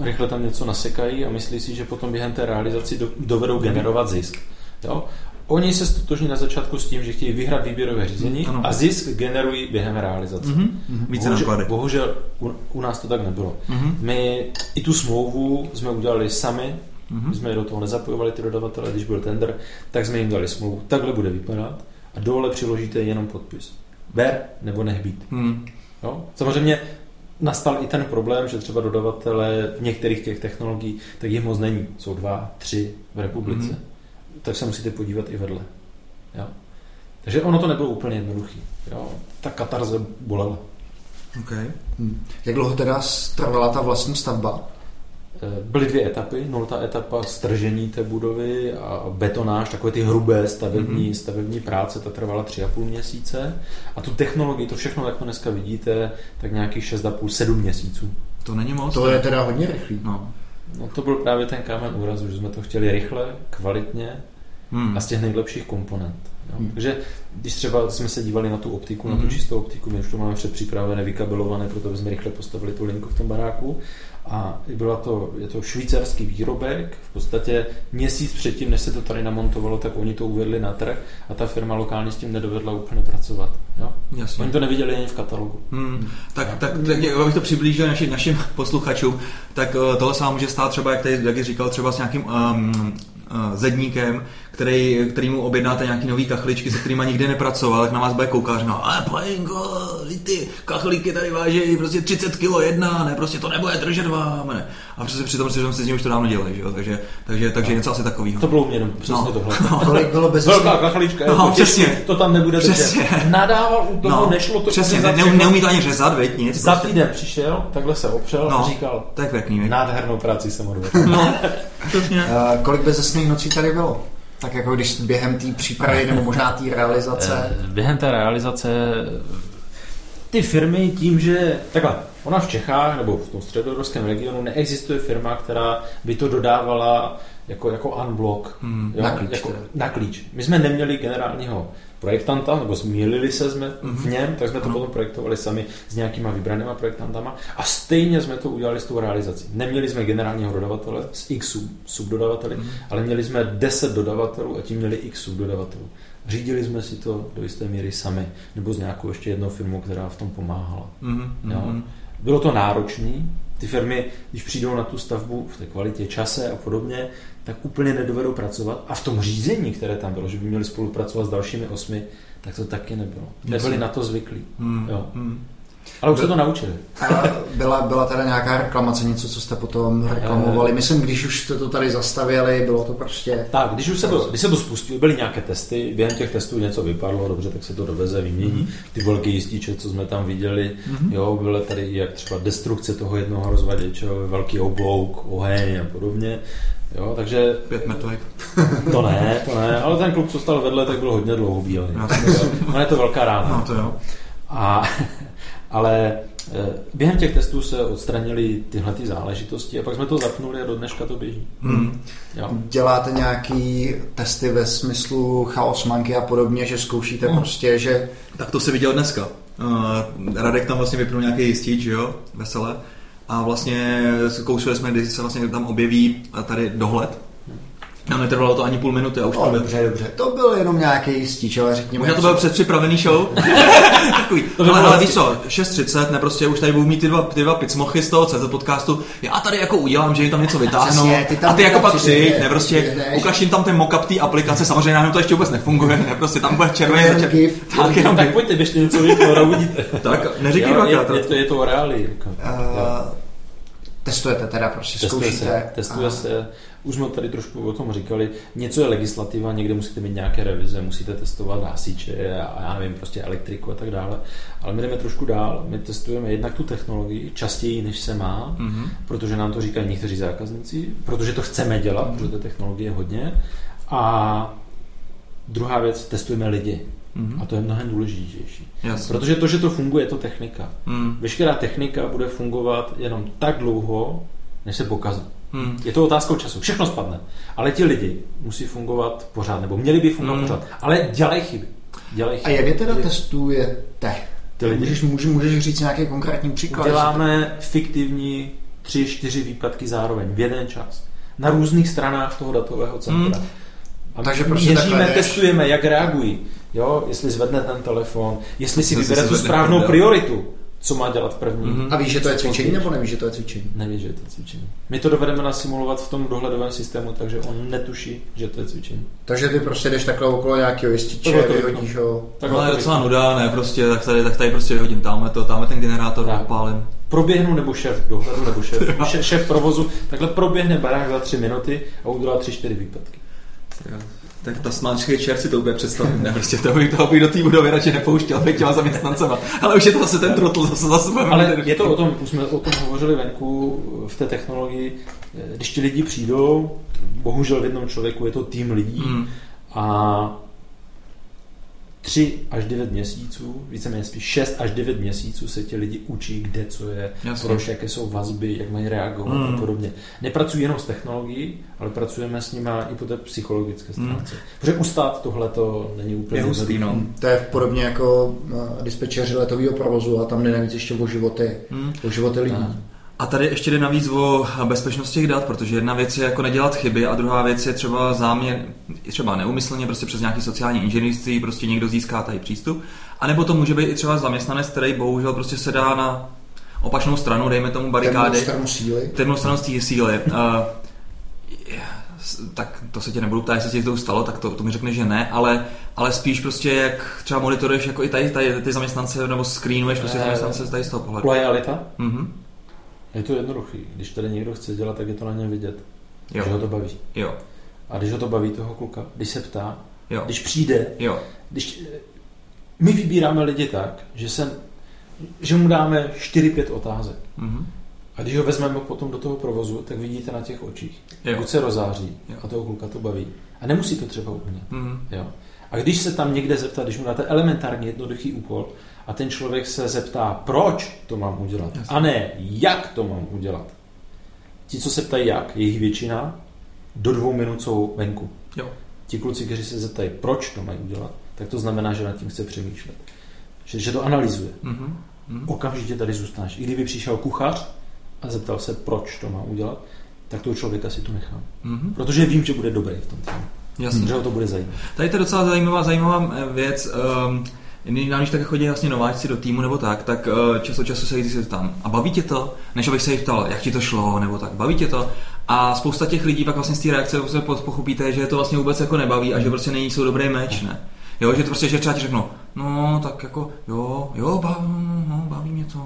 rychle tam něco nasekají a myslí si, že potom během té realizaci do, dovedou generovat zisk. Jo? Oni se stotožní na začátku s tím, že chtějí vyhrát výběrové řízení Ano. a zisk generují během realizace. Mhm. Více Bohužel, bohužel u, u nás to tak nebylo. Mhm. My i tu smlouvu jsme udělali sami, my jsme do toho nezapojovali ty dodavatele, když byl tender, tak jsme jim dali smlouvu. Takhle bude vypadat a dole přiložíte jenom podpis. Ber nebo nech být. Hmm. Jo? Samozřejmě nastal i ten problém, že třeba dodavatele v některých těch technologií, tak jich moc není. Jsou dva, tři v republice. Mhm. Mm-hmm. Tak se musíte podívat i vedle. Jo? Takže ono to nebylo úplně jednoduché. Jo? Ta katarze bolela. Okay. Hm. Jak dlouho teda trvala ta vlastní stavba? Eh, Byly dvě etapy. Nultá etapa stržení té budovy a betonáž, takové ty hrubé stavební, mm-hmm. stavební práce, ta trvala tři a půl měsíce. A tu technologii, to všechno, jak to dneska vidíte, tak nějakých 6,5-7 měsíců. To není moc. To je teda hodně rychlý. No. No to byl právě ten kámen úrazu, že jsme to chtěli rychle, kvalitně Hmm. a z těch nejlepších komponent. Jo. Hmm. Takže když třeba jsme se dívali na tu optiku, na tu Mhm. čistou optiku, my už to máme předpřipravené, vykabelované, proto jsme rychle postavili tu linku v tom baráku. A byla to, je to švýcarský výrobek, v podstatě měsíc předtím, než se to tady namontovalo, tak oni to uvedli na trh a ta firma lokálně s tím nedovedla úplně pracovat. Jo? Jasně. Oni to neviděli ani v katalogu. Hmm. Tak, tak, tak jak abych to přiblížil naši, našim posluchačům, tak uh, tohle se vám může stát třeba, jak tady jak říkal, třeba s nějakým um, zedníkem, který, který mu objednáte nějaký nový kachličky, se kterými nikdy nepracoval, tak na vás bude koukat a říká, ale pajenko, ty kachlíky tady váží prostě 30 kg jedna, ne, prostě to nebude držet vám, ne. A přesně přitom si, že si z něj už to dávno dělají, že jo? takže, takže, takže něco asi takového. To bylo u mě jenom přesně No. tohle. Kolik bylo bez Velká kachlička, No, jako přesně. těžký, to tam nebude Přesně. držet. Nadával u toho, no, nešlo to přesně, ne, neumí to ani řezat, veď, nic. Za prostě. týden přišel, takhle se opřel No. a říkal, je pěkný, nádhernou práci jsem odvedl. No, přesně. Uh, kolik bezesných nocí tady bylo? Tak jako když během té přípravy nebo možná té realizace. Eh, Během té realizace ty firmy tím, že takhle, ona v Čechách nebo v tom středoevropském regionu neexistuje firma, která by to dodávala jako, jako unblock. Hmm, na klíč jako, teda. na klíč. My jsme neměli generálního projektanta, nebo zmílili se jsme v něm, tak jsme to potom projektovali sami s nějakýma vybranýma projektantama a stejně jsme to udělali s tou realizací. Neměli jsme generálního dodavatele s x sub- subdodavateli, ale měli jsme 10 dodavatelů a tím měli x subdodavatelů. Řídili jsme si to do jisté míry sami, nebo s nějakou ještě jednou firmou, která v tom pomáhala. Mhm, Jo. mhm. Bylo to náročné. Ty firmy, když přijdou na tu stavbu v té kvalitě, čase a podobně, tak úplně nedovedou pracovat. A v tom řízení, které tam bylo, že by měli spolupracovat s dalšími osmi, tak to taky nebylo. Nebyli na to zvyklí. Hmm, Jo. hmm. Ale už se to naučili. A byla, byla teda nějaká reklamace, něco, co jste potom reklamovali. Myslím, když už jste to tady zastavili, bylo to prostě... Tak, když už se to, když se to spustilo, byly nějaké testy, během těch testů něco vypadlo, dobře, tak se to doveze, vymění. Ty velké jističe, co jsme tam viděli, jo, byly tady i jak třeba destrukce toho jednoho rozvaděče, velký oblouk, oheň a podobně. Jo, takže Pět mrtvek. to ne, to ne, ale ten kluk, co stal vedle, tak byl hodně dlouho bílý. Ono je to velká rána. No to jo. A, ale eh, během těch testů se odstranily tyhle ty záležitosti a pak jsme to zapnuli a do dneška to běží. Hmm. Jo. Děláte nějaký testy ve smyslu chaos monkey a podobně, že zkoušíte prostě, že Tak to se viděl dneska. Uh, Radek tam vlastně vypnul nějaký jistič, že jo, vesele. A vlastně zkoušeli jsme, kdy se vlastně tam objeví tady dohled. Nám netrvalo to ani půl minuty a už No, to dobře, dobře. To byl jenom nějaký jistič, ale řekněme... Možná to byl předpřipravený show. Takový. Ale, ale víš co, 6.30, ne prostě už tady budou mít ty dva, ty dva picmochy z toho CZ podcastu. Já tady jako udělám, že jim tam něco vytáhnu. Přesně, ty tam a ty jako pak přijď, ne prostě ukaž jim tam ten mockup té aplikace, samozřejmě nám to ještě vůbec nefunguje, ne prostě tam bude červený Jenom začer... gif. Tak, jenom Tak gif. pojďte, běžte něco uvidíte. Tak, neříkej Jo, je, dvakrát. je, to, je to o reálii. Jako. Uh, testujete teda, prostě zkoušíte. testuje se. Už jsme tady trošku o tom říkali. Něco je legislativa, někde musíte mít nějaké revize, musíte testovat hasiče a já nevím, prostě elektriku a tak dále. Ale my jdeme trošku dál. My testujeme jednak tu technologii častěji, než se má, Mhm. protože nám to říkají někteří zákazníci, protože to chceme dělat, protože té technologie je hodně. A druhá věc, testujeme lidi. Mhm. A to je mnohem důležitější. Jasně. Protože to, že to funguje, je to technika. Hmm. Veškerá technika bude fungovat jenom tak dlouho, než se pokazí. Hmm. Je to otázkou času. Všechno spadne. Ale ti lidi musí fungovat pořád, nebo měli by fungovat Hmm. pořád. Ale dělají chyby. Dělají A chyby. jak je teda testujete? ty lidi. Můžeš, můžeš, můžeš říct nějaký konkrétní příklad? Děláme fiktivní tři, čtyři výpadky zároveň v jeden čas. Na různých stranách toho datového centra. Hmm. A Takže my prostě měříme, testujeme, jak reagují. Jo, jestli zvedne ten telefon, jestli si vybere tu správnou prioritu, co má dělat první. Mhm. A víš, že to je cvičení, nebo nevíš, že to je cvičení? Neví, že je to cvičení. My to dovedeme nasimulovat v tom dohledovém systému, takže on netuší, že to je cvičení. Takže ty prostě jdeš takhle okolo nějakého jističe, to vyhodíš ho. Tak Ale je docela nuda, ne, prostě, tak tady, tak tady prostě vyhodím tamhle to, tamhle ten generátor Tak. opálím. Proběhnu nebo šéf dohledu, nebo šéf, šéf, šéf provozu, takhle proběhne barák za tři minuty a udělá tři, čtyři výpadky. Jo. Tak ta smáčkej čer si to úplně představím, ne, prostě to bych toho bych do té budovy radši nepouštěl, bych těma zaměstnancema. Ale už je to zase ten trotl, zase zase budeme Ale mít- je to o tom, už jsme o tom hovořili venku v té technologii, když ti lidi přijdou, bohužel v jednom člověku je to tým lidí Hmm. a tři až devět měsíců, víceméně spíš šest až devět měsíců se ti lidi učí, kde co je, Jasně. proč, jaké jsou vazby, jak mají reagovat Hmm. a podobně. Nepracují jenom s technologií, ale pracujeme s nimi i po té psychologické stránce. Protože ustát tohle to není úplně Je hustý, jednoduché. no. To je podobně jako eh, dispečeři letového provozu a tam jde navíc ještě o životy, Hmm. o životy lidí. Tak. A tady ještě jde navíc o bezpečnost těch dat, protože jedna věc je jako nedělat chyby a druhá věc je třeba záměr, třeba neumyslně, prostě přes nějaký sociální inženýrství, prostě někdo získá tady přístup. A nebo to může být i třeba zaměstnanec, který bohužel prostě se dá na opačnou stranu, dejme tomu barikády. Temnou stranu síly. Temnou stranu z té síly. Uh, tak to se tě nebudu ptát, jestli ti to stalo, tak to, to mi řekne, že ne, ale, ale spíš prostě jak třeba monitoruješ jako i tady, tady ty zaměstnance, nebo screenuješ prostě Eh, zaměstnance tady z toho pohledu. Lojalita? Mhm. Je to jednoduchý. Když tady někdo chce dělat, tak je to na něm vidět. Jo. Že ho to baví. Jo, A když ho to baví toho kluka, když se ptá, jo, když přijde, jo. když my vybíráme lidi tak, že, se, že mu dáme 4-5 otázek. Mhm. A když ho vezmeme potom do toho provozu, tak vidíte na těch očích. Jo. Buď se rozáří Jo. a toho kluka to baví. A nemusí to třeba úplně. Mhm. Jo. A když se tam někde zeptá, když mu dáte elementární jednoduchý úkol a ten člověk se zeptá, proč to mám udělat, Jasně. a ne jak to mám udělat. Ti, co se ptají jak, jejich většina, do dvou minut jsou venku. Jo. Ti kluci, kteří se zeptají, proč to mají udělat, tak to znamená, že nad tím chce přemýšlet. Že, že to analyzuje. Mhm. Mhm. Okamžitě tady zůstáš. I kdyby přišel kuchař a zeptal se, proč to má udělat, tak toho člověka si tu nechám. Mhm. Protože vím, že bude dobrý v tom týmu. Jasně. Že ho to bude zajímat. Tady to je docela zajímavá, zajímavá eh, věc. Um, nám, když tak chodí vlastně nováčci do týmu nebo tak, tak eh, čas od času se jich tam. A baví tě to? Než abych se jich ptal, jak ti to šlo, nebo tak. Baví tě to? A spousta těch lidí pak vlastně z té reakce se po- pochopíte, že je to vlastně vůbec jako nebaví a že prostě není jsou dobrý meč, ne? Jo, že to prostě, že třeba ti řeknou, no tak jako, jo, jo, baví, no, baví mě to.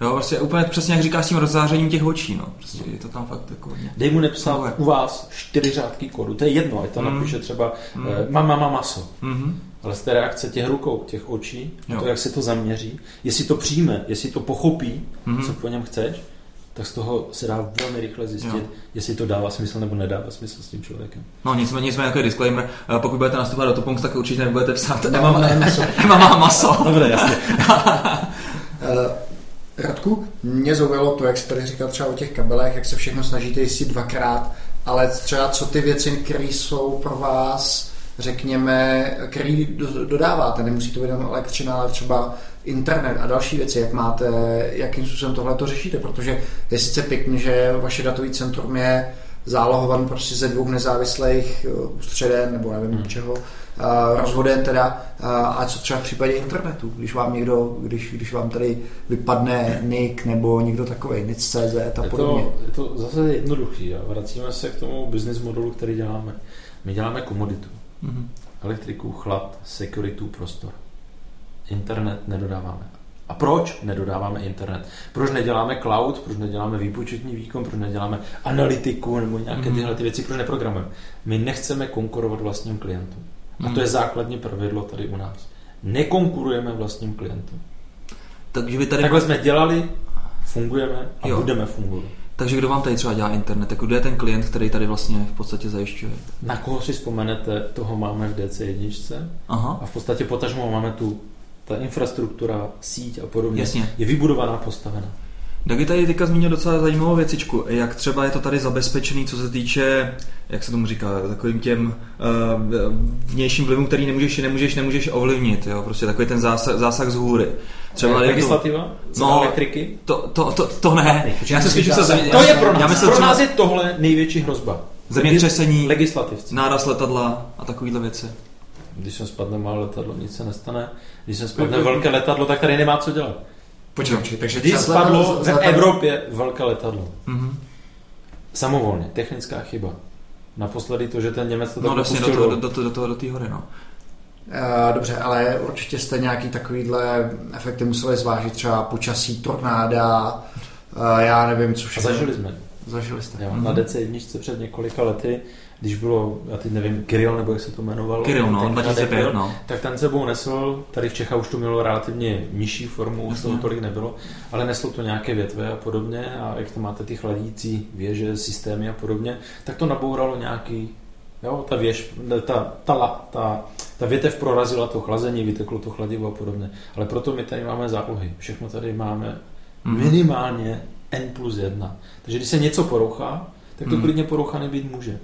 Jo, prostě úplně přesně jak říkáš s tím rozzářením těch očí, no. Prostě je to tam fakt jako hodně. Dej mu nepsat u vás čtyři řádky kódu. To je jedno, ať to Mm. napíše třeba Mm. eh, mama, mama, maso. Mhm. Ale z té reakce těch rukou, těch očí, Jo. to, jak se to zaměří, jestli to přijme, jestli to pochopí, Mhm. co po něm chceš, tak z toho se dá velmi rychle zjistit, Jo. jestli to dává smysl nebo nedává smysl s tím člověkem. No nicméně, nicméně jako disclaimer, eh, pokud budete nastupovat do Topongs, tak určitě nebudete psát No, Emma, ne, maso. Emma má maso. Dobře, jasně. Uh, Radku, mě zaujalo to, jak jsi tady říkal třeba o těch kabelech, jak se všechno snažíte jistit dvakrát, ale třeba co ty věci, které jsou pro vás, řekněme, který do- dodáváte, nemusí to být jenom elektřina, ale třeba internet a další věci, jak máte, jakým způsobem tohle to řešíte, protože je sice pěkný, že vaše datový centrum je zálohovan prostě ze dvou nezávislých eh, ústředen, nebo nevím hmm. čeho, eh, rozvoden teda, eh, a co třeba v případě internetu, když vám někdo, když, když vám tady vypadne NIC nebo někdo takový, NIC.cz a Je podobně. to, je to zase jednoduchý. A vracíme se k tomu business modelu, který děláme. My děláme komoditu. Mhm. Elektriku, chlad, security, prostor. Internet nedodáváme. A proč nedodáváme internet? Proč neděláme cloud, proč neděláme výpočetní výkon, proč neděláme analytiku nebo nějaké Mhm. tyhle ty věci, proč neprogramujeme? My nechceme konkurovat vlastním klientům. A Mhm. to je základní pravidlo tady u nás. Nekonkurujeme vlastním klientům. Takže vy tady, Takhle jsme dělali, fungujeme a Jo. budeme fungovat. Takže kdo vám tady třeba dělá internet, tak kdo je ten klient, který tady vlastně v podstatě zajišťuje? Na koho si vzpomenete, toho máme v DC1 Aha, a v podstatě potažmo máme tu ta infrastruktura, síť a podobně Jasně. je vybudovaná, postavena. Dagi tady teďka zmínil docela zajímavou věcičku, jak třeba je to tady zabezpečený, co se týče, jak se tomu říká, takovým těm uh, vnějším vlivům, který nemůžeš, nemůžeš, nemůžeš ovlivnit, jo? prostě takový ten zásah, zásah z hůry. Třeba legislativa? No, no, elektriky? To, to, to, to ne. Já se spíš myslel, to je pro nás. Já myslel, pro nás je tohle největší hrozba. Zemětřesení, legislativci. náraz letadla a takovéhle věci. Když se spadne malé letadlo, nic se nestane. Když se spadne velké letadlo, tak tady nemá co dělat. Počkej, takže Když spadlo v Evropě velké letadlo. Mm-hmm. Samovolně, technická chyba. Naposledy to, že ten Němec to no, vlastně do, toho, do, do, do, do, do té hory, no. Uh, dobře, ale určitě jste nějaký takovýhle efekty museli zvážit, třeba počasí, tornáda, uh, já nevím, co všechno. A zažili jsme. Zažili jste. Jo, mm-hmm. Na DC1 před několika lety když bylo, já teď nevím, Kirill, nebo jak se to jmenovalo. Kirill, no, 2005, no. Tak ten sebou nesl, tady v Čechách už to mělo relativně nižší formu, už toho tolik nebylo, ale neslo to nějaké větve a podobně a jak to máte ty chladící věže, systémy a podobně, tak to nabouralo nějaký, jo, ta věž, ta, ta, ta, ta větev prorazila to chlazení, vyteklo to chladivo a podobně. Ale proto my tady máme zálohy. Všechno tady máme mhm. minimálně N plus 1. Takže když se něco porouchá, tak to mm. klidně porouchané být může.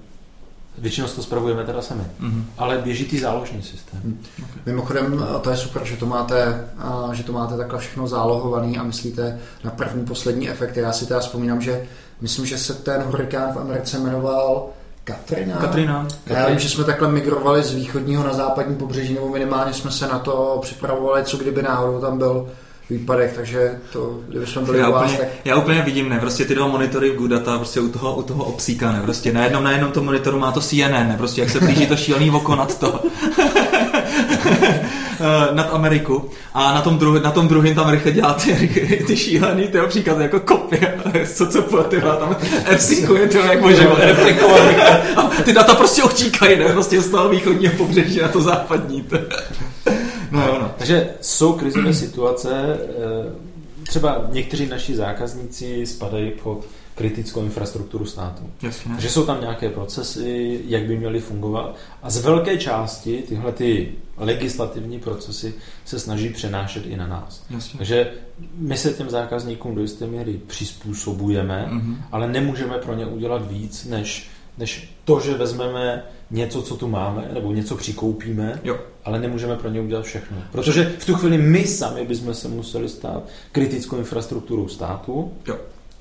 Většinou to spravujeme teda sami. Mm-hmm. Ale běží ty záložní systém. Mm. Okay. Mimochodem, to je super, že to máte, že to máte takhle všechno zálohovaný a myslíte na první, poslední efekty. Já si teda vzpomínám, že myslím, že se ten hurikán v Americe jmenoval Katrina. Katrina. Já vím, že jsme takhle migrovali z východního na západní pobřeží, nebo minimálně jsme se na to připravovali, co kdyby náhodou tam byl výpadek, takže to, kdyby jsme byli já, vás, úplně, tak... já úplně vidím, ne, prostě ty dva monitory v Gudata, prostě u toho, u toho obsíka, ne, prostě na jednom, na jednom tom monitoru má to CNN, ne, prostě jak se blíží to šílený oko nad to. nad Ameriku a na tom, druh, na tom druhém tam rychle dělá ty, ty šílený ty příkazy jako kopie, co co po, ty tam f je to jak může replikovat a ty data prostě utíkají, ne, prostě z toho východního pobřeží na to západní. No, no, no. Takže jsou krizové situace, eh, třeba někteří naši zákazníci spadají pod kritickou infrastrukturu státu. Jasně. Takže jsou tam nějaké procesy, jak by měly fungovat a z velké části tyhle ty legislativní procesy se snaží přenášet i na nás. Jasně. Takže my se těm zákazníkům do jisté míry přizpůsobujeme, mm-hmm. ale nemůžeme pro ně udělat víc, než, než to, že vezmeme něco, co tu máme, nebo něco přikoupíme, jo. ale nemůžeme pro ně udělat všechno. Protože v tu chvíli my sami bychom se museli stát kritickou infrastrukturou státu jo.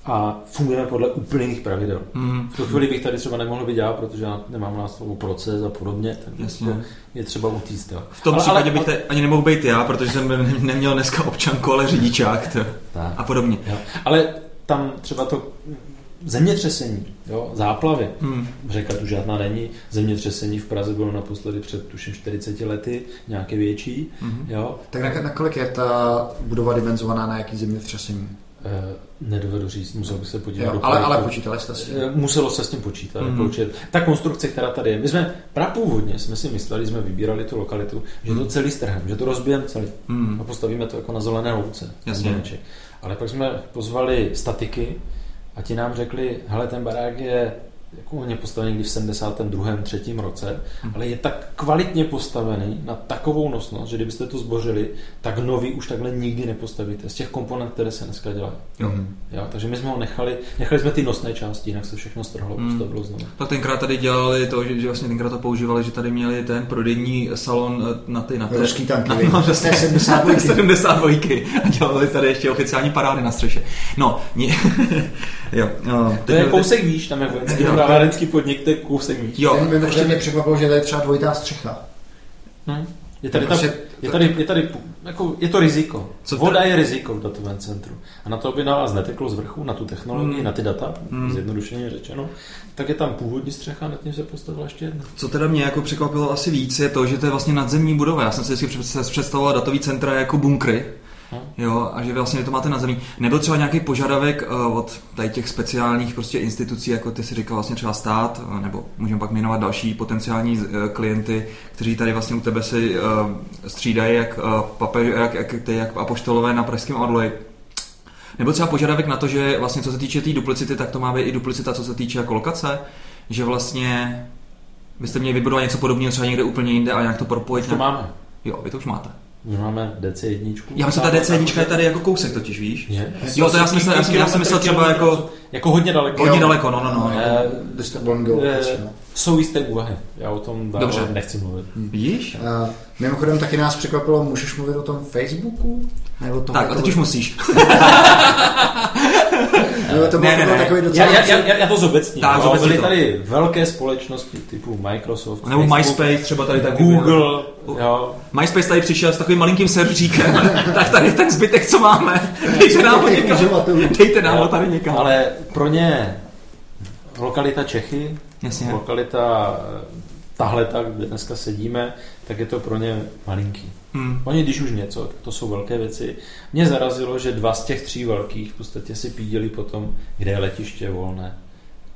a fungujeme podle úplných pravidel. Mm. V tu chvíli bych tady třeba nemohl být já, protože já nemám na slovo proces a podobně, tak Jasně. je třeba utíct. Jo. V tom ale, případě ale, bych tady ani nemohl být já, protože jsem neměl dneska občanku, ale řidičák to. a podobně. Jo. Ale tam třeba to zemětřesení, jo, záplavy. Hmm. Řeka tu žádná není. Zemětřesení v Praze bylo naposledy před tuším 40 lety, nějaké větší. Hmm. Jo. Tak na, na kolik je ta budova dimenzovaná na jaký zemětřesení? Eh, nedovedu říct, musel bych se podívat. Jo, ale, ale počítali jste si. Eh, muselo se s tím počítat. Mm. Jako ta konstrukce, která tady je. My jsme prapůvodně jsme si mysleli, jsme vybírali tu lokalitu, že mm. to celý strhem, že to rozbijeme celý mm. a postavíme to jako na zelené louce. Jasně. Ale pak jsme pozvali statiky, a ti nám řekli, hele, ten barák je jako on je postavený někdy v 72. třetím roce, hmm. ale je tak kvalitně postavený na takovou nosnost, že kdybyste to zbořili, tak nový už takhle nikdy nepostavíte z těch komponent, které se dneska dělají. Jo. Jo, takže my jsme ho nechali, nechali jsme ty nosné části, jinak se všechno strhlo, hmm. postavilo znovu. Tak tenkrát tady dělali to, že, že vlastně tenkrát to používali, že tady měli ten prodejní salon eh, na ty na ty. Ruský tanky, no, no, 72. 72. A dělali tady ještě oficiální parády na střeše. No, nie, jo, no, to je kousek výš, tam je vojenský kavárenský podnik, to je kousek víc. Jo, Ten ještě mě překvapilo, že to je třeba dvojitá střecha. Hmm. Je tady, ta, je tady, je tady jako, je to riziko. Co Voda je riziko v datovém centru. A na to, aby na vás neteklo z vrchu, na tu technologii, hmm. na ty data, hmm. zjednodušeně řečeno, tak je tam původní střecha, nad tím se postavila ještě jedna. Co teda mě jako překvapilo asi víc, je to, že to je vlastně nadzemní budova. Já jsem si vždycky představoval datový centra jako bunkry, Jo, a že vlastně to máte na zemi. Nebyl třeba nějaký požadavek uh, od tady těch speciálních prostě institucí, jako ty si říkal vlastně třeba stát, uh, nebo můžeme pak jmenovat další potenciální uh, klienty, kteří tady vlastně u tebe si střídají jak, papež, jak, jak, ty, jak apoštolové na pražském orloji. Nebo třeba požadavek na to, že vlastně co se týče té tý duplicity, tak to má být i duplicita, co se týče jako lokace, že vlastně byste měli vybudovat něco podobného třeba někde úplně jinde a nějak to propojit. to máme. Jo, vy to už máte. My máme DC1. Já myslím, ta DC1 je tady jako kousek totiž, víš? Je? Jo, to já jsem myslel, já jsem, já jsem myslel třeba jako Jako hodně daleko. hodně daleko, no, no, no. Eh, Disturbing eh, no. Jsou jisté úvahy. Já o tom dál Dobře. nechci mluvit. Vidíš? Uh, mimochodem taky nás překvapilo, můžeš mluvit o tom Facebooku? Nebo toho, Tak, a teď už musíš. No, to Ne, bylo ne, ne. takový Já, docela... já, já, já, já to zobecním. Tak, no, byly to. tady velké společnosti typu Microsoft, Nebo Facebook, MySpace třeba tady taky. Google, jo. MySpace tady přišel s takovým malinkým serveříkem, tak tady ten zbytek, co máme, dejte nám ho někam. Dejte nám ho tady někam. Ale pro ně lokalita Čechy, Jasně. lokalita tahle, tak, kde dneska sedíme, tak je to pro ně malinký. Hmm. Oni, když už něco, tak to jsou velké věci. Mě zarazilo, že dva z těch tří velkých v podstatě si pídili potom, kde je letiště volné.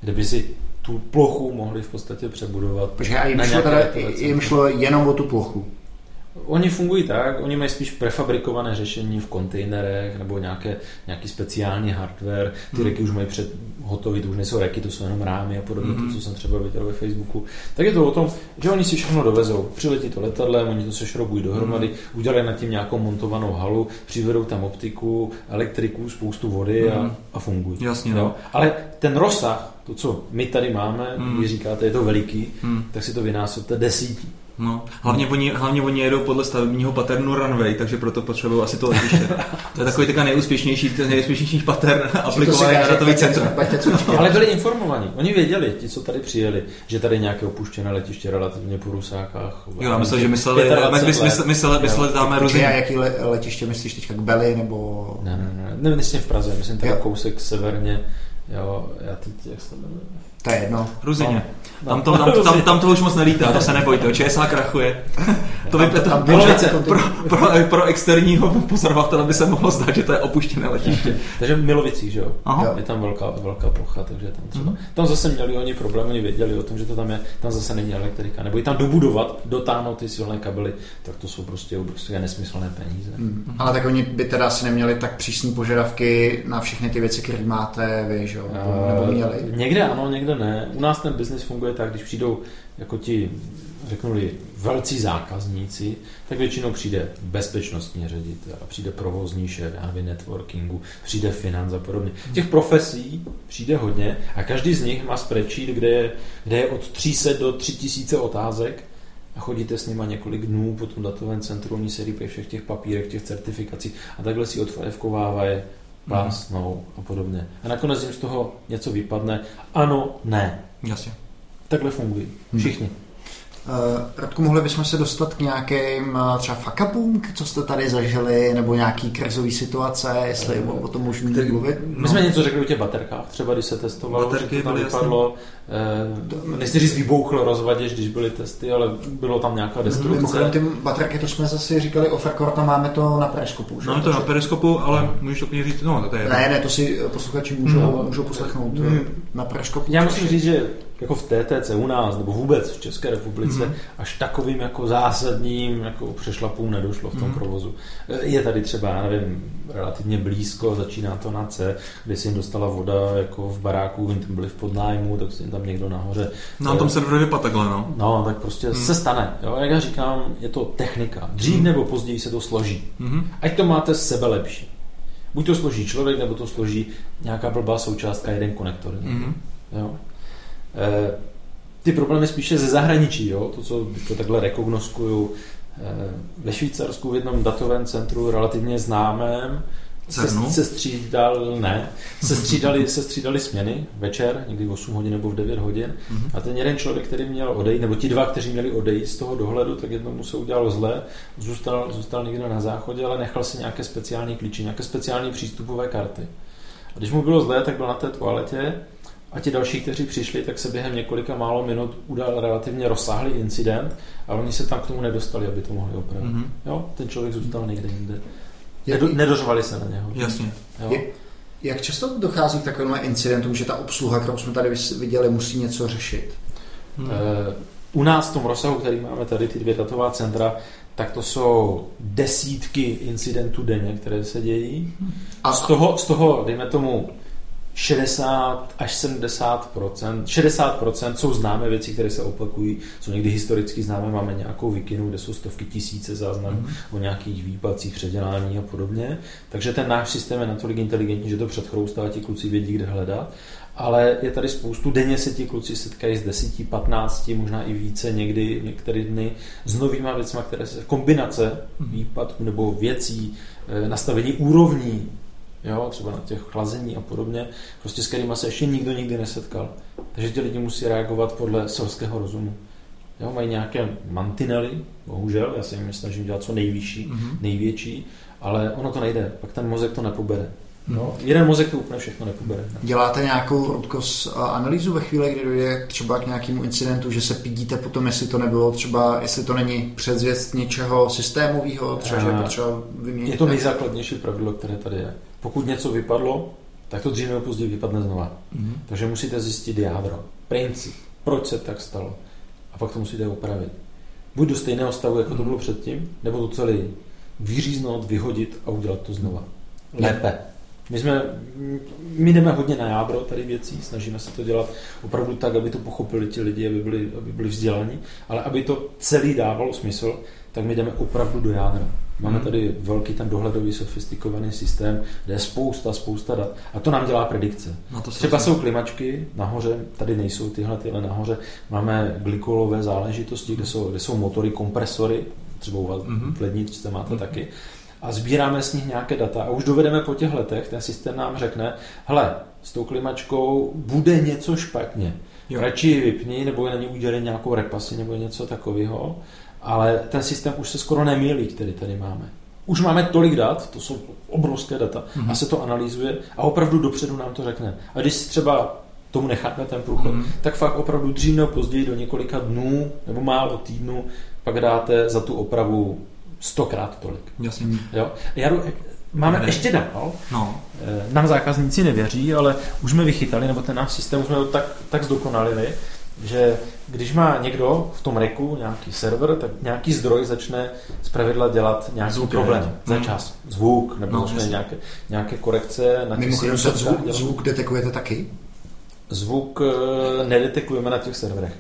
Kde by si tu plochu mohli v podstatě přebudovat. A jim šlo, teda, jim šlo jenom o tu plochu. Oni fungují tak, oni mají spíš prefabrikované řešení v kontejnerech nebo nějaké, nějaký speciální hardware. Ty Hmm. reky už mají před hotový, to už nejsou reky, to jsou jenom rámy a podobně, Mhm. to, co jsem třeba viděl ve Facebooku. Tak je to o tom, že oni si všechno dovezou. Přiletí to letadlem, oni to sešrobují dohromady, Mhm. udělají nad tím nějakou montovanou halu, přivedou tam optiku, elektriku, spoustu vody a, Mhm. a fungují. Jasně, no. Ale ten rozsah, to, co my tady máme, Mhm. vy říkáte, je to veliký, Hmm. tak si to vynásobte desítí. No, hlavně oni, hlavně oni jedou podle stavebního paternu runway, takže proto potřebují asi to letiště. To je takový teďka nejúspěšnější, ten nejúspěšnější pattern aplikovaný na datový centrum. Ale byli informovaní. Oni věděli, ti, co tady přijeli, že tady nějaké opuštěné letiště relativně po Rusákách. Jo, já myslel, že mysleli, 25 mysleli, mysleli, mysleli, mysleli dáme různý. a jaký le, letiště myslíš teďka? K Beli nebo... Ne, ne, ne, ne, myslím v Praze, myslím tady kousek severně. Jo, já teď, jak se to jmenuje? To je jedno. Ruzině. No. Tam to, tam, tam, tam to už moc nelítá, to se nebojte, ČSA krachuje. To by, to, tam to, bylo pro, pro, pro, externího pozorovatele by se mohlo zdát, že to je opuštěné letiště. Takže v Milovicích, že jo? Aha. Je tam velká, velká plocha, takže tam třeba. Mhm. Tam zase měli oni problém, oni věděli o tom, že to tam je, tam zase není elektrika. Nebo i tam dobudovat, dotáhnout ty silné kabely, tak to jsou prostě obrovské nesmyslné peníze. Hmm. Ale tak oni by teda asi neměli tak přísné požadavky na všechny ty věci, které máte vy, že jo? Nebo, nebo Eh, měli. Někde ano, někde ne. U nás ten biznis funguje tak, když přijdou jako ti, řeknu-li, velcí zákazníci, tak většinou přijde bezpečnostní ředitel, přijde provozní šéf, já nevím, networkingu, přijde financ a podobně. Těch profesí přijde hodně a každý z nich má spreadsheet, kde je, kde je od 300 do 3000 otázek a chodíte s nima několik dnů po tom datovém centru, oni se rýpají všech těch papírech, těch certifikací a takhle si odfajevkovávají plásnou a podobně. A nakonec jim z toho něco vypadne. Ano, ne. Jasně. Takhle fungují. Všichni. Uh, Radku, mohli bychom se dostat k nějakým uh, třeba fuck-upům, co jste tady zažili, nebo nějaký krizový situace, jestli o, o tom můžeme Který- mluvit? My jsme něco řekli o těch baterkách, třeba když se testovalo, Baterky že to tam byly vypadlo. Eh, nechci říct vybouchlo rozvaděč, když byly testy, ale bylo tam nějaká destrukce. Mimochodem ty baterky, to jsme zase říkali o a máme to na periskopu, že? No, je to na periskopu, ale můžeš to klidně říct, no, to je. Ne, ne, to si posluchači můžou, No. můžou poslechnout eh, na periskopu. Já musím říct, že jako v TTC u nás, nebo vůbec v České republice, Mhm. až takovým jako zásadním jako přešlapům nedošlo v tom Mhm. provozu. Je tady třeba, já nevím, relativně blízko, začíná to na C, kde se jim dostala voda jako v baráku, oni tam byli v podnájmu, tak se jim tam někdo nahoře. Na tom serveru vypadá takhle, no. No, tak prostě Mhm. se stane. Jo? Jak já říkám, je to technika. Dřív nebo později se to složí. Mhm. Ať to máte sebe lepší. Buď to složí člověk, nebo to složí nějaká blbá součástka, jeden konektor. Mhm. Jo. E, ty problémy spíše ze zahraničí, jo? to, co to takhle rekognoskuju. E, ve Švýcarsku v jednom datovém centru relativně známém se, CERNu? se střídal, ne, se střídali, se střídali směny večer, někdy v 8 hodin nebo v 9 hodin Mhm. a ten jeden člověk, který měl odejít, nebo ti dva, kteří měli odejít z toho dohledu, tak jednomu se udělal zle, zůstal, zůstal někde na záchodě, ale nechal si nějaké speciální klíče, nějaké speciální přístupové karty. A když mu bylo zlé, tak byl na té toaletě a ti další, kteří přišli, tak se během několika málo minut udal relativně rozsáhlý incident a oni se tam k tomu nedostali, aby to mohli opravit. Mhm. Jo, ten člověk zůstal někde jinde. Nedo, nedořvali se na něho. Jasně. Jo? Je- Jak často dochází k takovým incidentům, že ta obsluha, kterou jsme tady viděli, musí něco řešit? Mhm. Eh, U nás v tom rozsahu, který máme tady, ty dvě datová centra, tak to jsou desítky incidentů denně, které se dějí. A, Z toho, z toho dejme tomu, 60 až 70% 60% jsou známé věci, které se opakují, jsou někdy historicky známé, máme nějakou vikinu, kde jsou stovky tisíce záznamů mm. o nějakých výpadcích, předělání a podobně. Takže ten náš systém je natolik inteligentní, že to předchroustá a ti kluci vědí, kde hledat. Ale je tady spoustu, denně se ti kluci setkají z 10, 15, možná i více někdy, některé dny, s novýma věcmi, které se kombinace výpadků nebo věcí, eh, nastavení úrovní jo, třeba na těch chlazení a podobně, prostě s kterými se ještě nikdo nikdy nesetkal. Takže ti lidi musí reagovat podle selského rozumu. Jo, mají nějaké mantinely, bohužel, já se jim snažím dělat co nejvyšší, mm-hmm. největší, ale ono to nejde, pak ten mozek to nepobere. No, jeden mozek to úplně všechno nepobere. Děláte nějakou rotkos analýzu ve chvíli, kdy dojde třeba k nějakému incidentu, že se pídíte potom, jestli to nebylo třeba, jestli to není předzvěst něčeho systémového, třeba, že je potřeba vyměnit. Je to nejzákladnější pravidlo, které tady je. Pokud něco vypadlo, tak to dříve nebo později vypadne znova. Mm-hmm. Takže musíte zjistit jádro, princip, proč se tak stalo. A pak to musíte opravit. Buď do stejného stavu, jako to bylo předtím, nebo to celé vyříznout, vyhodit a udělat to znova. Lépe. My, jsme, my jdeme hodně na jádro tady věcí, snažíme se to dělat opravdu tak, aby to pochopili ti lidi, aby byli, aby byli vzdělaní, ale aby to celý dávalo smysl, tak my jdeme opravdu do jádra. Máme hmm. tady velký ten dohledový sofistikovaný systém, kde je spousta, spousta dat. A to nám dělá predikce. No to Třeba jsou klimačky, nahoře, tady nejsou tyhle, tyhle nahoře. Máme glykolové záležitosti, kde jsou, kde jsou motory, kompresory, třeba u vás mm-hmm. v ledničce máte mm-hmm. taky. A sbíráme z nich nějaké data. A už dovedeme po těch letech, ten systém nám řekne, hele, s tou klimačkou bude něco špatně. Jo. Radši ji vypni, nebo na ní udělej nějakou repasy, nebo něco takového ale ten systém už se skoro nemýlí, který tady máme. Už máme tolik dat, to jsou obrovské data, mm-hmm. a se to analýzuje a opravdu dopředu nám to řekne. A když třeba tomu necháme ten průchod, mm-hmm. tak fakt opravdu dřív nebo později do několika dnů nebo málo týdnů pak dáte za tu opravu stokrát tolik. Jasně. Jo? Já jdu, máme ne. ještě dál. No. Eh, nám zákazníci nevěří, ale už jsme vychytali, nebo ten náš systém už jsme to tak, tak zdokonalili, že když má někdo v tom reku nějaký server, tak nějaký zdroj začne pravidla dělat nějaký zvuk problém za hmm. čas. Zvuk, nebo no, začne nějaké, nějaké korekce na těch Mimochodem zvuk, zvuk detekujete taky? Zvuk eh, nedetekujeme na těch serverech.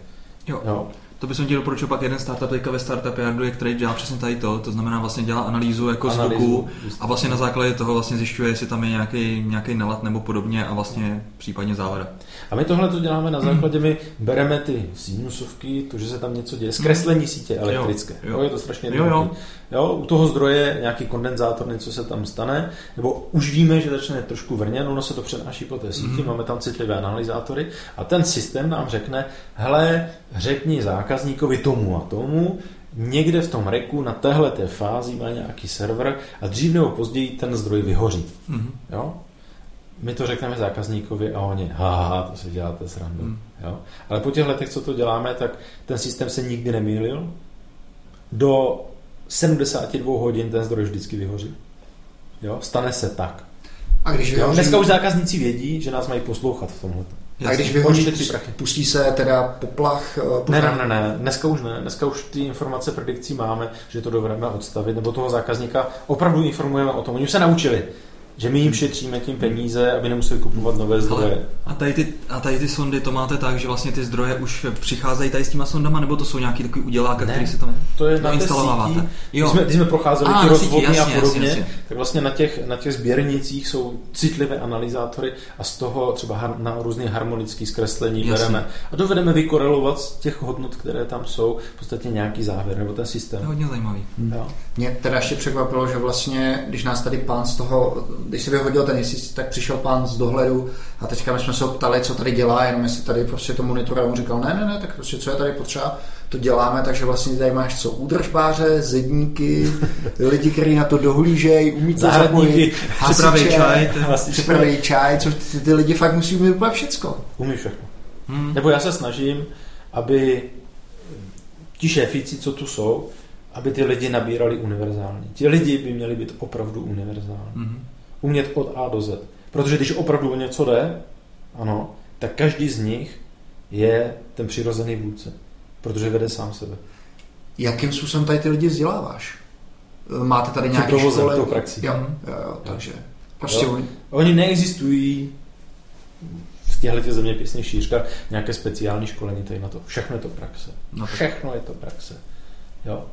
Jo. jo. To bych ti doporučil pak jeden startup teďka ve Startup Yardu, který dělá přesně tady to, to znamená vlastně dělá analýzu jako analýzu, zvuku a vlastně na základě toho vlastně zjišťuje, jestli tam je nějaký, nějaký nalad nebo podobně a vlastně případně závada. A my tohle to děláme na základě, my bereme ty sinusovky, to, že se tam něco děje, zkreslení sítě elektrické. Jo, jo. je to strašně jo, jo. Jo, u toho zdroje nějaký kondenzátor, něco se tam stane, nebo už víme, že začne trošku vrněn, ono se to přenáší po té síti, mm-hmm. máme tam citlivé analyzátory a ten systém nám řekne, hele, řekni zákazníkovi tomu a tomu, někde v tom reku na téhle té fázi má nějaký server a dřív nebo později ten zdroj vyhoří. Mm-hmm. Jo? My to řekneme zákazníkovi a oni, haha, to si děláte srandu. Mm. Jo? Ale po těch letech, co to děláme, tak ten systém se nikdy nemýlil. Do 72 hodin ten zdroj vždycky vyhoří. Jo? Stane se tak. A když vyhoří... Dneska už zákazníci vědí, že nás mají poslouchat v tomhle. A když vyhoří, pustí se teda poplach? Eh, ne, ne, ne, ne, dneska už ne. Dneska už ty informace predikcí máme, že to dovedeme odstavit, nebo toho zákazníka opravdu informujeme o tom. Oni už se naučili že my jim šetříme tím peníze, aby nemuseli kupovat nové zdroje. Ale a tady, ty, a tady ty sondy to máte tak, že vlastně ty zdroje už přicházejí tady s těma sondama, nebo to jsou nějaký takový uděláka, který si to, to je na instalováváte? Když jsme, když jsme procházeli a, ty rozvodny a podobně, jasně, jasně. tak vlastně na těch, na těch sběrnicích jsou citlivé analyzátory a z toho třeba har, na různé harmonické zkreslení jasně. bereme a dovedeme vykorelovat z těch hodnot, které tam jsou, v podstatě nějaký závěr nebo ten systém. To je hodně zajímavý. Hmm. Mě teda ještě překvapilo, že vlastně, když nás tady pán z toho když se vyhodil ten měsíc, tak přišel pán z dohledu a teďka my jsme se ho ptali, co tady dělá, jenom jestli tady prostě to monitoruje. On říkal, ne, ne, ne, tak prostě co je tady potřeba, to děláme, takže vlastně tady máš co, údržbáře, zedníky, lidi, kteří na to dohlížejí, umí to zapojit, připraví čaj, vlastně připraví čaj, co ty, ty lidi fakt musí umět úplně všecko. Umí všechno. Hmm. Nebo já se snažím, aby ti šéfici, co tu jsou, aby ty lidi nabírali univerzálně. Ti lidi by měli být opravdu univerzální. Mm-hmm umět od A do Z. Protože když opravdu o něco jde, ano, tak každý z nich je ten přirozený vůdce, protože vede sám sebe. Jakým způsobem tady ty lidi vzděláváš? Máte tady nějaké školy? tou praxi. Jo, jo, jo, takže prostě jo. Oni neexistují v těchto těch zeměpisných šířkách nějaké speciální školení tady na to. Všechno je to praxe. No tak- Všechno je to praxe. Jo?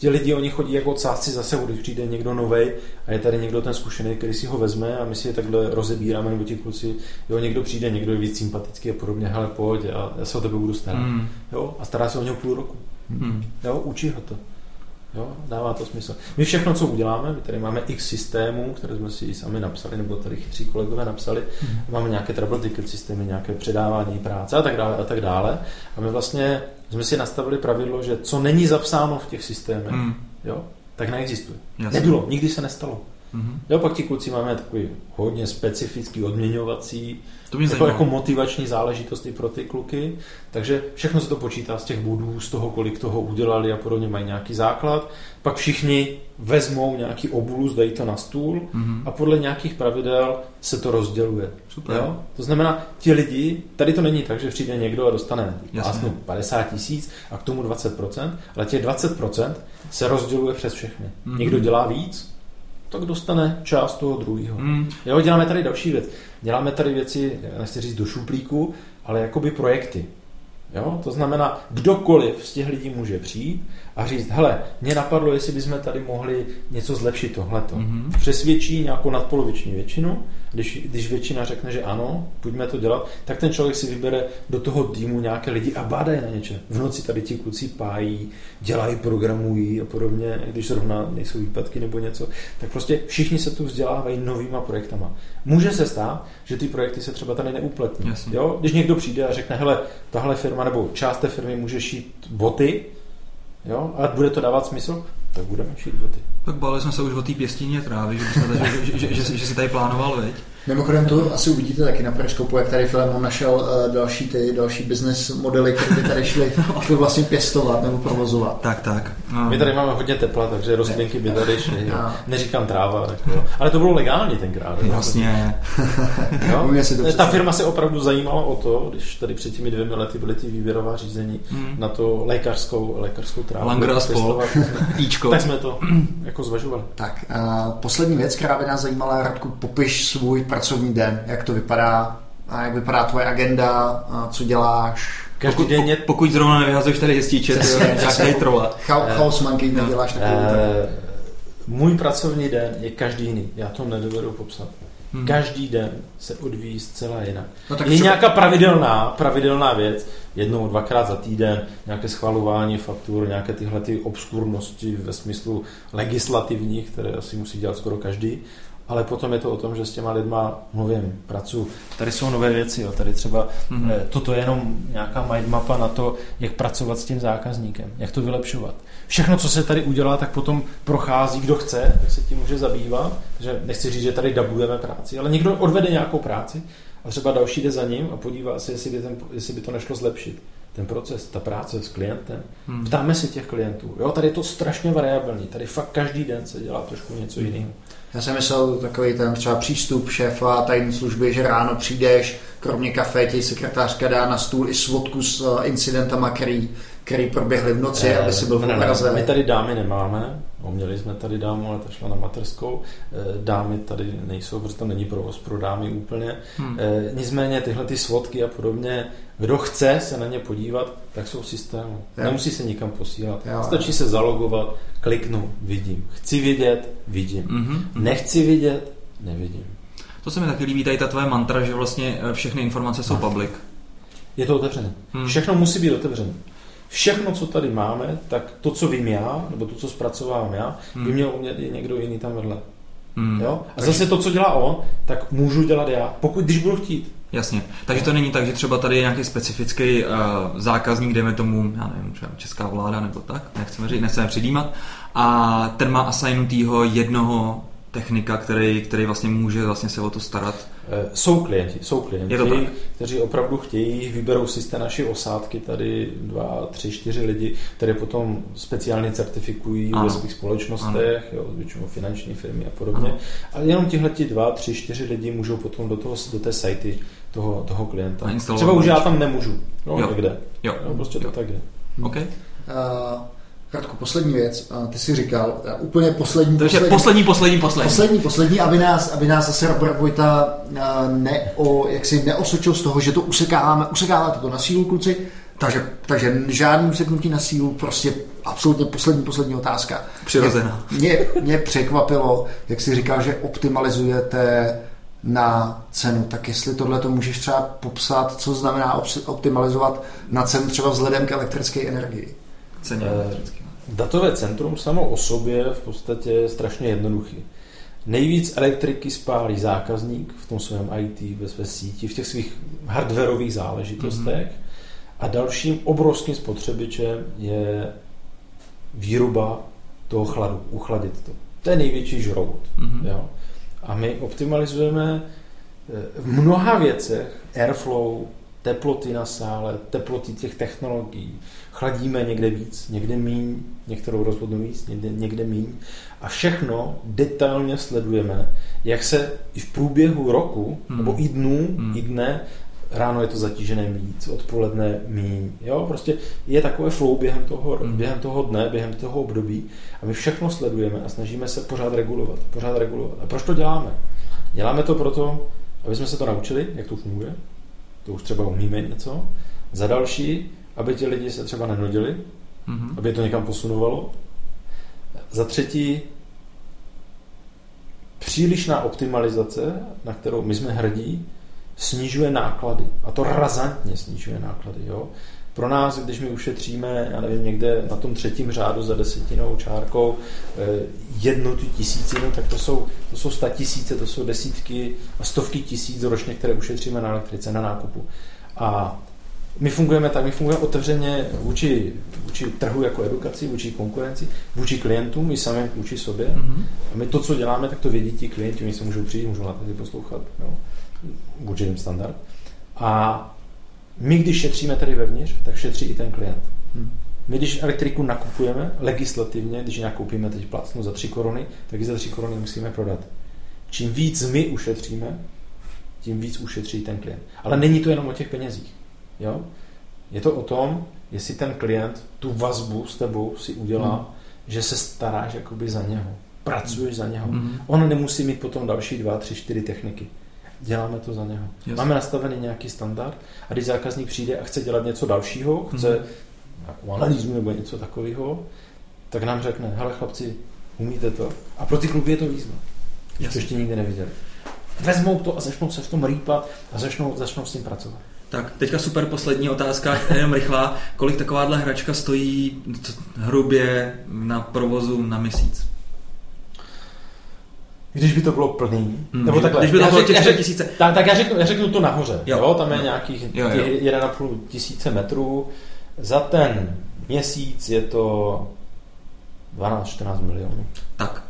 Ti lidi, oni chodí jako odsázci zase, když přijde někdo novej a je tady někdo ten zkušený, který si ho vezme a my si je takhle rozebíráme, nebo ti kluci, jo, někdo přijde, někdo je víc sympatický a podobně, hele, pojď, a já se o tebe budu starat. Mm. Jo? A stará se o něho půl roku. Mm. Jo, učí ho to. Jo, dává to smysl. My všechno, co uděláme, my tady máme x systémů, které jsme si sami napsali, nebo tady chytří kolegové napsali, máme nějaké trouble ticket systémy, nějaké předávání práce a tak dále a tak dále. A my vlastně jsme si nastavili pravidlo, že co není zapsáno v těch systémech, Mm. jo, tak neexistuje. Jasně. Nebylo, nikdy se nestalo. Mhm. Jo, pak ti kluci máme takový hodně specifický odměňovací, To mě jako, zajímalo. jako motivační záležitosti pro ty kluky. Takže všechno se to počítá z těch bodů, z toho, kolik toho udělali a podobně mají nějaký základ. Pak všichni vezmou nějaký obulus, dají to na stůl Mhm. a podle nějakých pravidel se to rozděluje. Super. Jo? To znamená, ti lidi, tady to není tak, že přijde někdo a dostane vlastně 50 tisíc a k tomu 20%, ale těch 20% se rozděluje přes všechny. Mhm. Někdo dělá víc, tak dostane část toho druhého. Mm. Jo, děláme tady další věc. Děláme tady věci, nechci říct do šuplíku, ale jakoby projekty. Jo? To znamená, kdokoliv z těch lidí může přijít a říct, hele, mě napadlo, jestli bychom tady mohli něco zlepšit tohleto. Mhm. Přesvědčí nějakou nadpoloviční většinu, když, když většina řekne, že ano, pojďme to dělat, tak ten člověk si vybere do toho týmu nějaké lidi a bádají na něčem. V noci tady ti kluci pájí, dělají, programují a podobně, když zrovna nejsou výpadky nebo něco, tak prostě všichni se tu vzdělávají novýma projektama. Může se stát, že ty projekty se třeba tady neupletní. Jasně. Jo? Když někdo přijde a řekne, hele, tahle firma nebo část té firmy může šít boty, jo? a bude to dávat smysl, tak budeme šít boty. Tak báli jsme se už o té pěstině trávy, že, tady, že, že, že, že, že si tady plánoval, veď? Mimochodem to asi uvidíte taky na Periskopu, jak tady Filemon našel uh, další ty další business modely, které by tady šly, šly vlastně pěstovat nebo provozovat. Tak, tak. My tady máme hodně tepla, takže rostlinky by tady šly. No. Neříkám tráva, tak jo. ale to bylo legální tenkrát. jo. Vlastně. Jo? To Ta firma se opravdu zajímala o to, když tady před těmi dvěmi lety byly ty výběrová řízení Hmm. na to lékařskou, lékařskou trávu. Langer a spol. Tak jsme to jako zvažovali. Tak, uh, poslední věc, která by nás zajímala, Radku, popiš svůj pracovní den, jak to vypadá, a jak vypadá tvoje agenda, a co děláš. Každý Pokud, den je pokud zrovna nevyhazuješ tady Přesně, tak tady trola. Chaos, chaos monkey neděláš takovou. tak. Eh, můj pracovní den je každý jiný. Já to nedovedu popsat. Hmm. Každý den se odvíjí zcela jinak. No tak je třeba- nějaká pravidelná, pravidelná věc, jednou, dvakrát za týden, nějaké schvalování faktur, nějaké tyhle ty obskurnosti ve smyslu legislativních, které asi musí dělat skoro každý. Ale potom je to o tom, že s těma lidma mluvím, pracuji. Tady jsou nové věci, jo. tady třeba Mhm. mm-hmm. toto je jenom nějaká mindmapa na to, jak pracovat s tím zákazníkem, jak to vylepšovat. Všechno, co se tady udělá, tak potom prochází, kdo chce, tak se tím může zabývat. že nechci říct, že tady dabujeme práci, ale někdo odvede nějakou práci a třeba další jde za ním a podívá se, jestli by, ten, jestli by to nešlo zlepšit. Ten proces, ta práce s klientem. Hmm. Ptáme se těch klientů. Jo, tady je to strašně variabilní. Tady fakt každý den se dělá trošku něco jiného. Já jsem myslel takový ten třeba přístup šéfa tajné služby, že ráno přijdeš, kromě kafe ti sekretářka dá na stůl i svodku s eh, incidentama, který, který proběhly v noci, aby si byl v Ne, ne, ne, obraze. My tady dámy nemáme, no, měli jsme tady dámu, ale ta šla na materskou. Eh, Dámy tady nejsou, protože tam není provoz pro dámy úplně. Hmm. Eh, Nicméně tyhle ty svodky a podobně, kdo chce se na ně podívat, tak jsou v systému. Jo. Nemusí se nikam posílat. Jo. Stačí se zalogovat, kliknu, vidím. Chci vidět, vidím. Mhm. Nechci vidět, nevidím. To se mi taky líbí, tady ta tvoje mantra, že vlastně eh, všechny informace jsou public. Je to otevřené. Hmm. Všechno musí být otevřené. Všechno, co tady máme, tak to, co vím já, nebo to, co zpracovávám já, by Hmm. měl umět i někdo jiný tam vedle. Hmm. Jo? A zase to, co dělá on, tak můžu dělat já, pokud když budu chtít. Jasně. Takže to není tak, že třeba tady je nějaký specifický uh, zákazník, dejme tomu, já nevím, třeba česká vláda nebo tak, nechceme, říct, nechceme předjímat, a ten má assignutýho jednoho technika, který, který vlastně může vlastně se o to starat. Eh, Jsou klienti, jsou klienti, kteří opravdu chtějí, vyberou si z té naší osádky tady dva, tři, čtyři lidi, které potom speciálně certifikují Ano. ve svých společnostech, jo, většinou finanční firmy a podobně. Ano. A jenom tihle dva, tři, čtyři lidi můžou potom do, toho, do té sajty toho, toho klienta. Třeba už já tam nemůžu, no, Jo. někde. Jo. No, prostě Jo. to tak je. OK? Uh, Radku, poslední věc. A Ty si říkal, úplně poslední, Takže poslední, poslední, poslední, poslední. poslední, poslední, aby nás, aby nás zase Robert Vojta a, neo, jak si neosočil z toho, že to usekáváme, usekáváte to na sílu, kluci, takže, takže žádný useknutí na sílu, prostě absolutně poslední, poslední otázka. Přirozená. Mě, mě překvapilo, jak si říkal, že optimalizujete na cenu, tak jestli tohle to můžeš třeba popsat, co znamená optimalizovat na cenu třeba vzhledem k elektrické energii. Ceně. Eh, Datové centrum samo o sobě v podstatě je strašně jednoduchý. Nejvíc elektriky spálí zákazník v tom svém IT, ve své síti, v těch svých hardwareových záležitostech. A dalším obrovským spotřebičem je výroba toho chladu, uchladit to. To je největší žrout. Mhm. Jo? A my optimalizujeme eh, v mnoha věcech airflow, teploty na sále, teploty těch technologií. Chladíme někde víc, někde míň, některou rozhodnu víc, někde, někde míň. A všechno detailně sledujeme, jak se i v průběhu roku, Hmm. nebo i dnů, Hmm. i dne, ráno je to zatížené víc, odpoledne míň. Jo, prostě je takové flow během toho, Hmm. během toho dne, během toho období a my všechno sledujeme a snažíme se pořád regulovat, pořád regulovat. A proč to děláme? Děláme to proto, aby jsme se to naučili, jak to funguje, to už třeba umíme něco. Za další, aby ti lidi se třeba nenudili, Mhm. aby to někam posunovalo. Za třetí, přílišná optimalizace, na kterou my jsme hrdí, snižuje náklady. A to razantně snižuje náklady. Jo? Pro nás, když my ušetříme, já nevím, někde na tom třetím řádu za desetinou čárkou eh, jednu tu tisícinu, tak to jsou, to jsou sta tisíce, to jsou desítky a stovky tisíc ročně, které ušetříme na elektrice, na nákupu. A my fungujeme tak, my fungujeme otevřeně vůči, vůči trhu jako edukaci, vůči konkurenci, vůči klientům, i sami vůči sobě. Mhm. A my to, co děláme, tak to vědí ti klienti, oni se můžou přijít, můžou na to poslouchat, jo, vůči jim standard. A my, když šetříme tady vevnitř, tak šetří i ten klient. Hmm. My, když elektriku nakupujeme legislativně, když ji nakoupíme teď plácnu za 3 koruny, tak ji za 3 koruny musíme prodat. Čím víc my ušetříme, tím víc ušetří ten klient. Ale není to jenom o těch penězích. Jo? Je to o tom, jestli ten klient tu vazbu s tebou si udělá, Hmm. že se staráš jakoby za něho. Pracuješ za něho. Mhm. On nemusí mít potom další dva, tři, čtyři techniky. Děláme to za něho. Jasně. Máme nastavený nějaký standard a když zákazník přijde a chce dělat něco dalšího, chce Mhm. nějakou analýzu nebo něco takového, tak nám řekne, hele chlapci, umíte to? A pro ty kluby je to výzva. To Jasně. ještě nikdy neviděli. Vezmou to a začnou se v tom rýpat a začnou, začnou s tím pracovat. Tak, teďka super poslední otázka, jenom rychlá. Kolik takováhle hračka stojí hrubě na provozu na měsíc? Když by to bylo plný, Hmm. nebo takhle, Když by to bylo těch řek- tisíce. Tak, tak já, řeknu, já řeknu to nahoře. Jo. Jo. tam je nějakých Jo, těch 1,5 tisíce metrů. Za ten měsíc je to 12-14 milionů. Tak,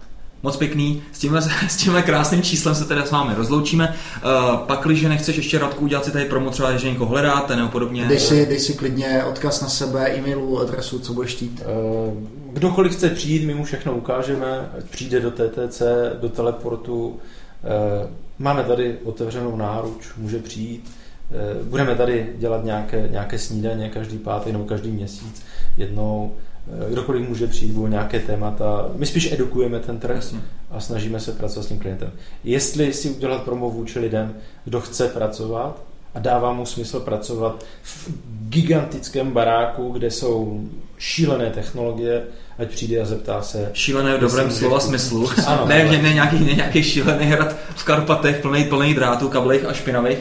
moc pěkný. S tímhle, s tímhle krásným číslem se teda s vámi rozloučíme. Uh, pak, když nechceš ještě Radku udělat si tady promo, třeba, že někoho hledáte nebo podobně. Dej si, dej si klidně odkaz na sebe, e-mailu, adresu, co budeš chtít. Eh, Kdokoliv chce přijít, my mu všechno ukážeme, ať přijde do TTC, do teleportu. Eh, Máme tady otevřenou náruč, může přijít. Eh, Budeme tady dělat nějaké, nějaké snídaně každý pátý nebo každý měsíc jednou. Eh, Kdokoliv může přijít, budou nějaké témata. My spíš edukujeme ten trh Jasně. a snažíme se pracovat s tím klientem. Jestli si udělat promo vůči lidem, kdo chce pracovat a dává mu smysl pracovat v gigantickém baráku, kde jsou šílené technologie, ať přijde a zeptá se. Šílené v dobrém Myslím, slova že- smyslu. Ano, ne, ale- ne, ne, nějaký, ne nějaký šílený hrad v Karpatech, plný, plný drátů, kablech a špinavých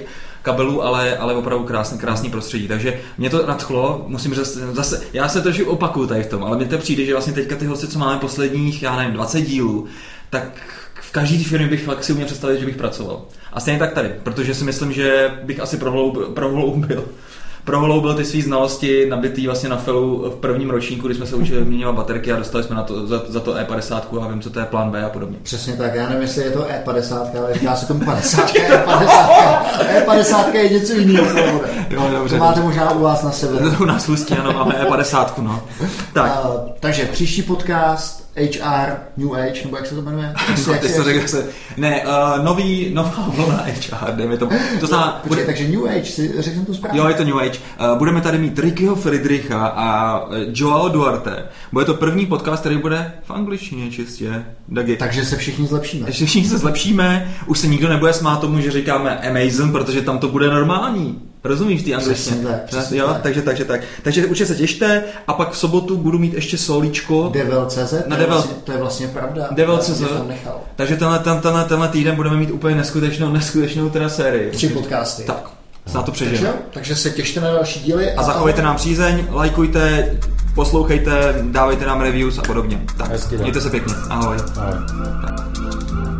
kabelů, ale, ale opravdu krásný, krásný prostředí. Takže mě to nadchlo, musím říct, zase, já se trošku opakuju tady v tom, ale mně to přijde, že vlastně teďka ty hosty, co máme posledních, já nevím, 20 dílů, tak v každý firmě bych fakt si uměl představit, že bych pracoval. A stejně tak tady, protože si myslím, že bych asi prohloubil, prohloubil prohloubil ty své znalosti nabitý vlastně na felu v prvním ročníku, kdy jsme se učili vyměňovat baterky a dostali jsme na to, za, za to E50 a vím, co to je plán B a podobně. Přesně tak, já nevím, jestli je to E50, ale říká se tomu 50, E50. E50 je něco jiného. Jo, dobře. To máte možná u vás na sebe. U nás v Ústí, ano, máme E50, no. Tak, A, takže příští podcast HR, New Age, nebo jak se to jmenuje? No, jak ty se- jsi řekl se, ne, uh, nový, nová vlna HR, dejme tomu. To znamená, Počkej, bude, takže New Age, si řekl jsem to správně. jo, je to New Age. Uh, budeme tady mít Rickyho Friedricha a uh, Joao Duarte. Bude to první podcast, který bude v angličtině čistě. Dagi. Takže se všichni zlepšíme. Takže všichni se zlepšíme, už se nikdo nebude smát tomu, že říkáme amazing, protože tam to bude normální. Rozumíš ty angličtině? Přesně tak, přesně jo, tak. takže, takže tak. Takže určitě se těšte a pak v sobotu budu mít ještě solíčko. Devil.cz, Na to, je Devil- vlastně, to je vlastně pravda. Nechal. Takže tenhle, ten, tenhle, tenhle týden budeme mít úplně neskutečnou, neskutečnou teda sérii. Tři podcasty. Tak, snad to Takže, přežijeme. jo, takže se těšte na další díly. A zachovejte nám přízeň, lajkujte, poslouchejte, dávejte nám reviews a podobně. Tak, Hezky, tak. mějte se pěkně. Ahoj. Ahoj.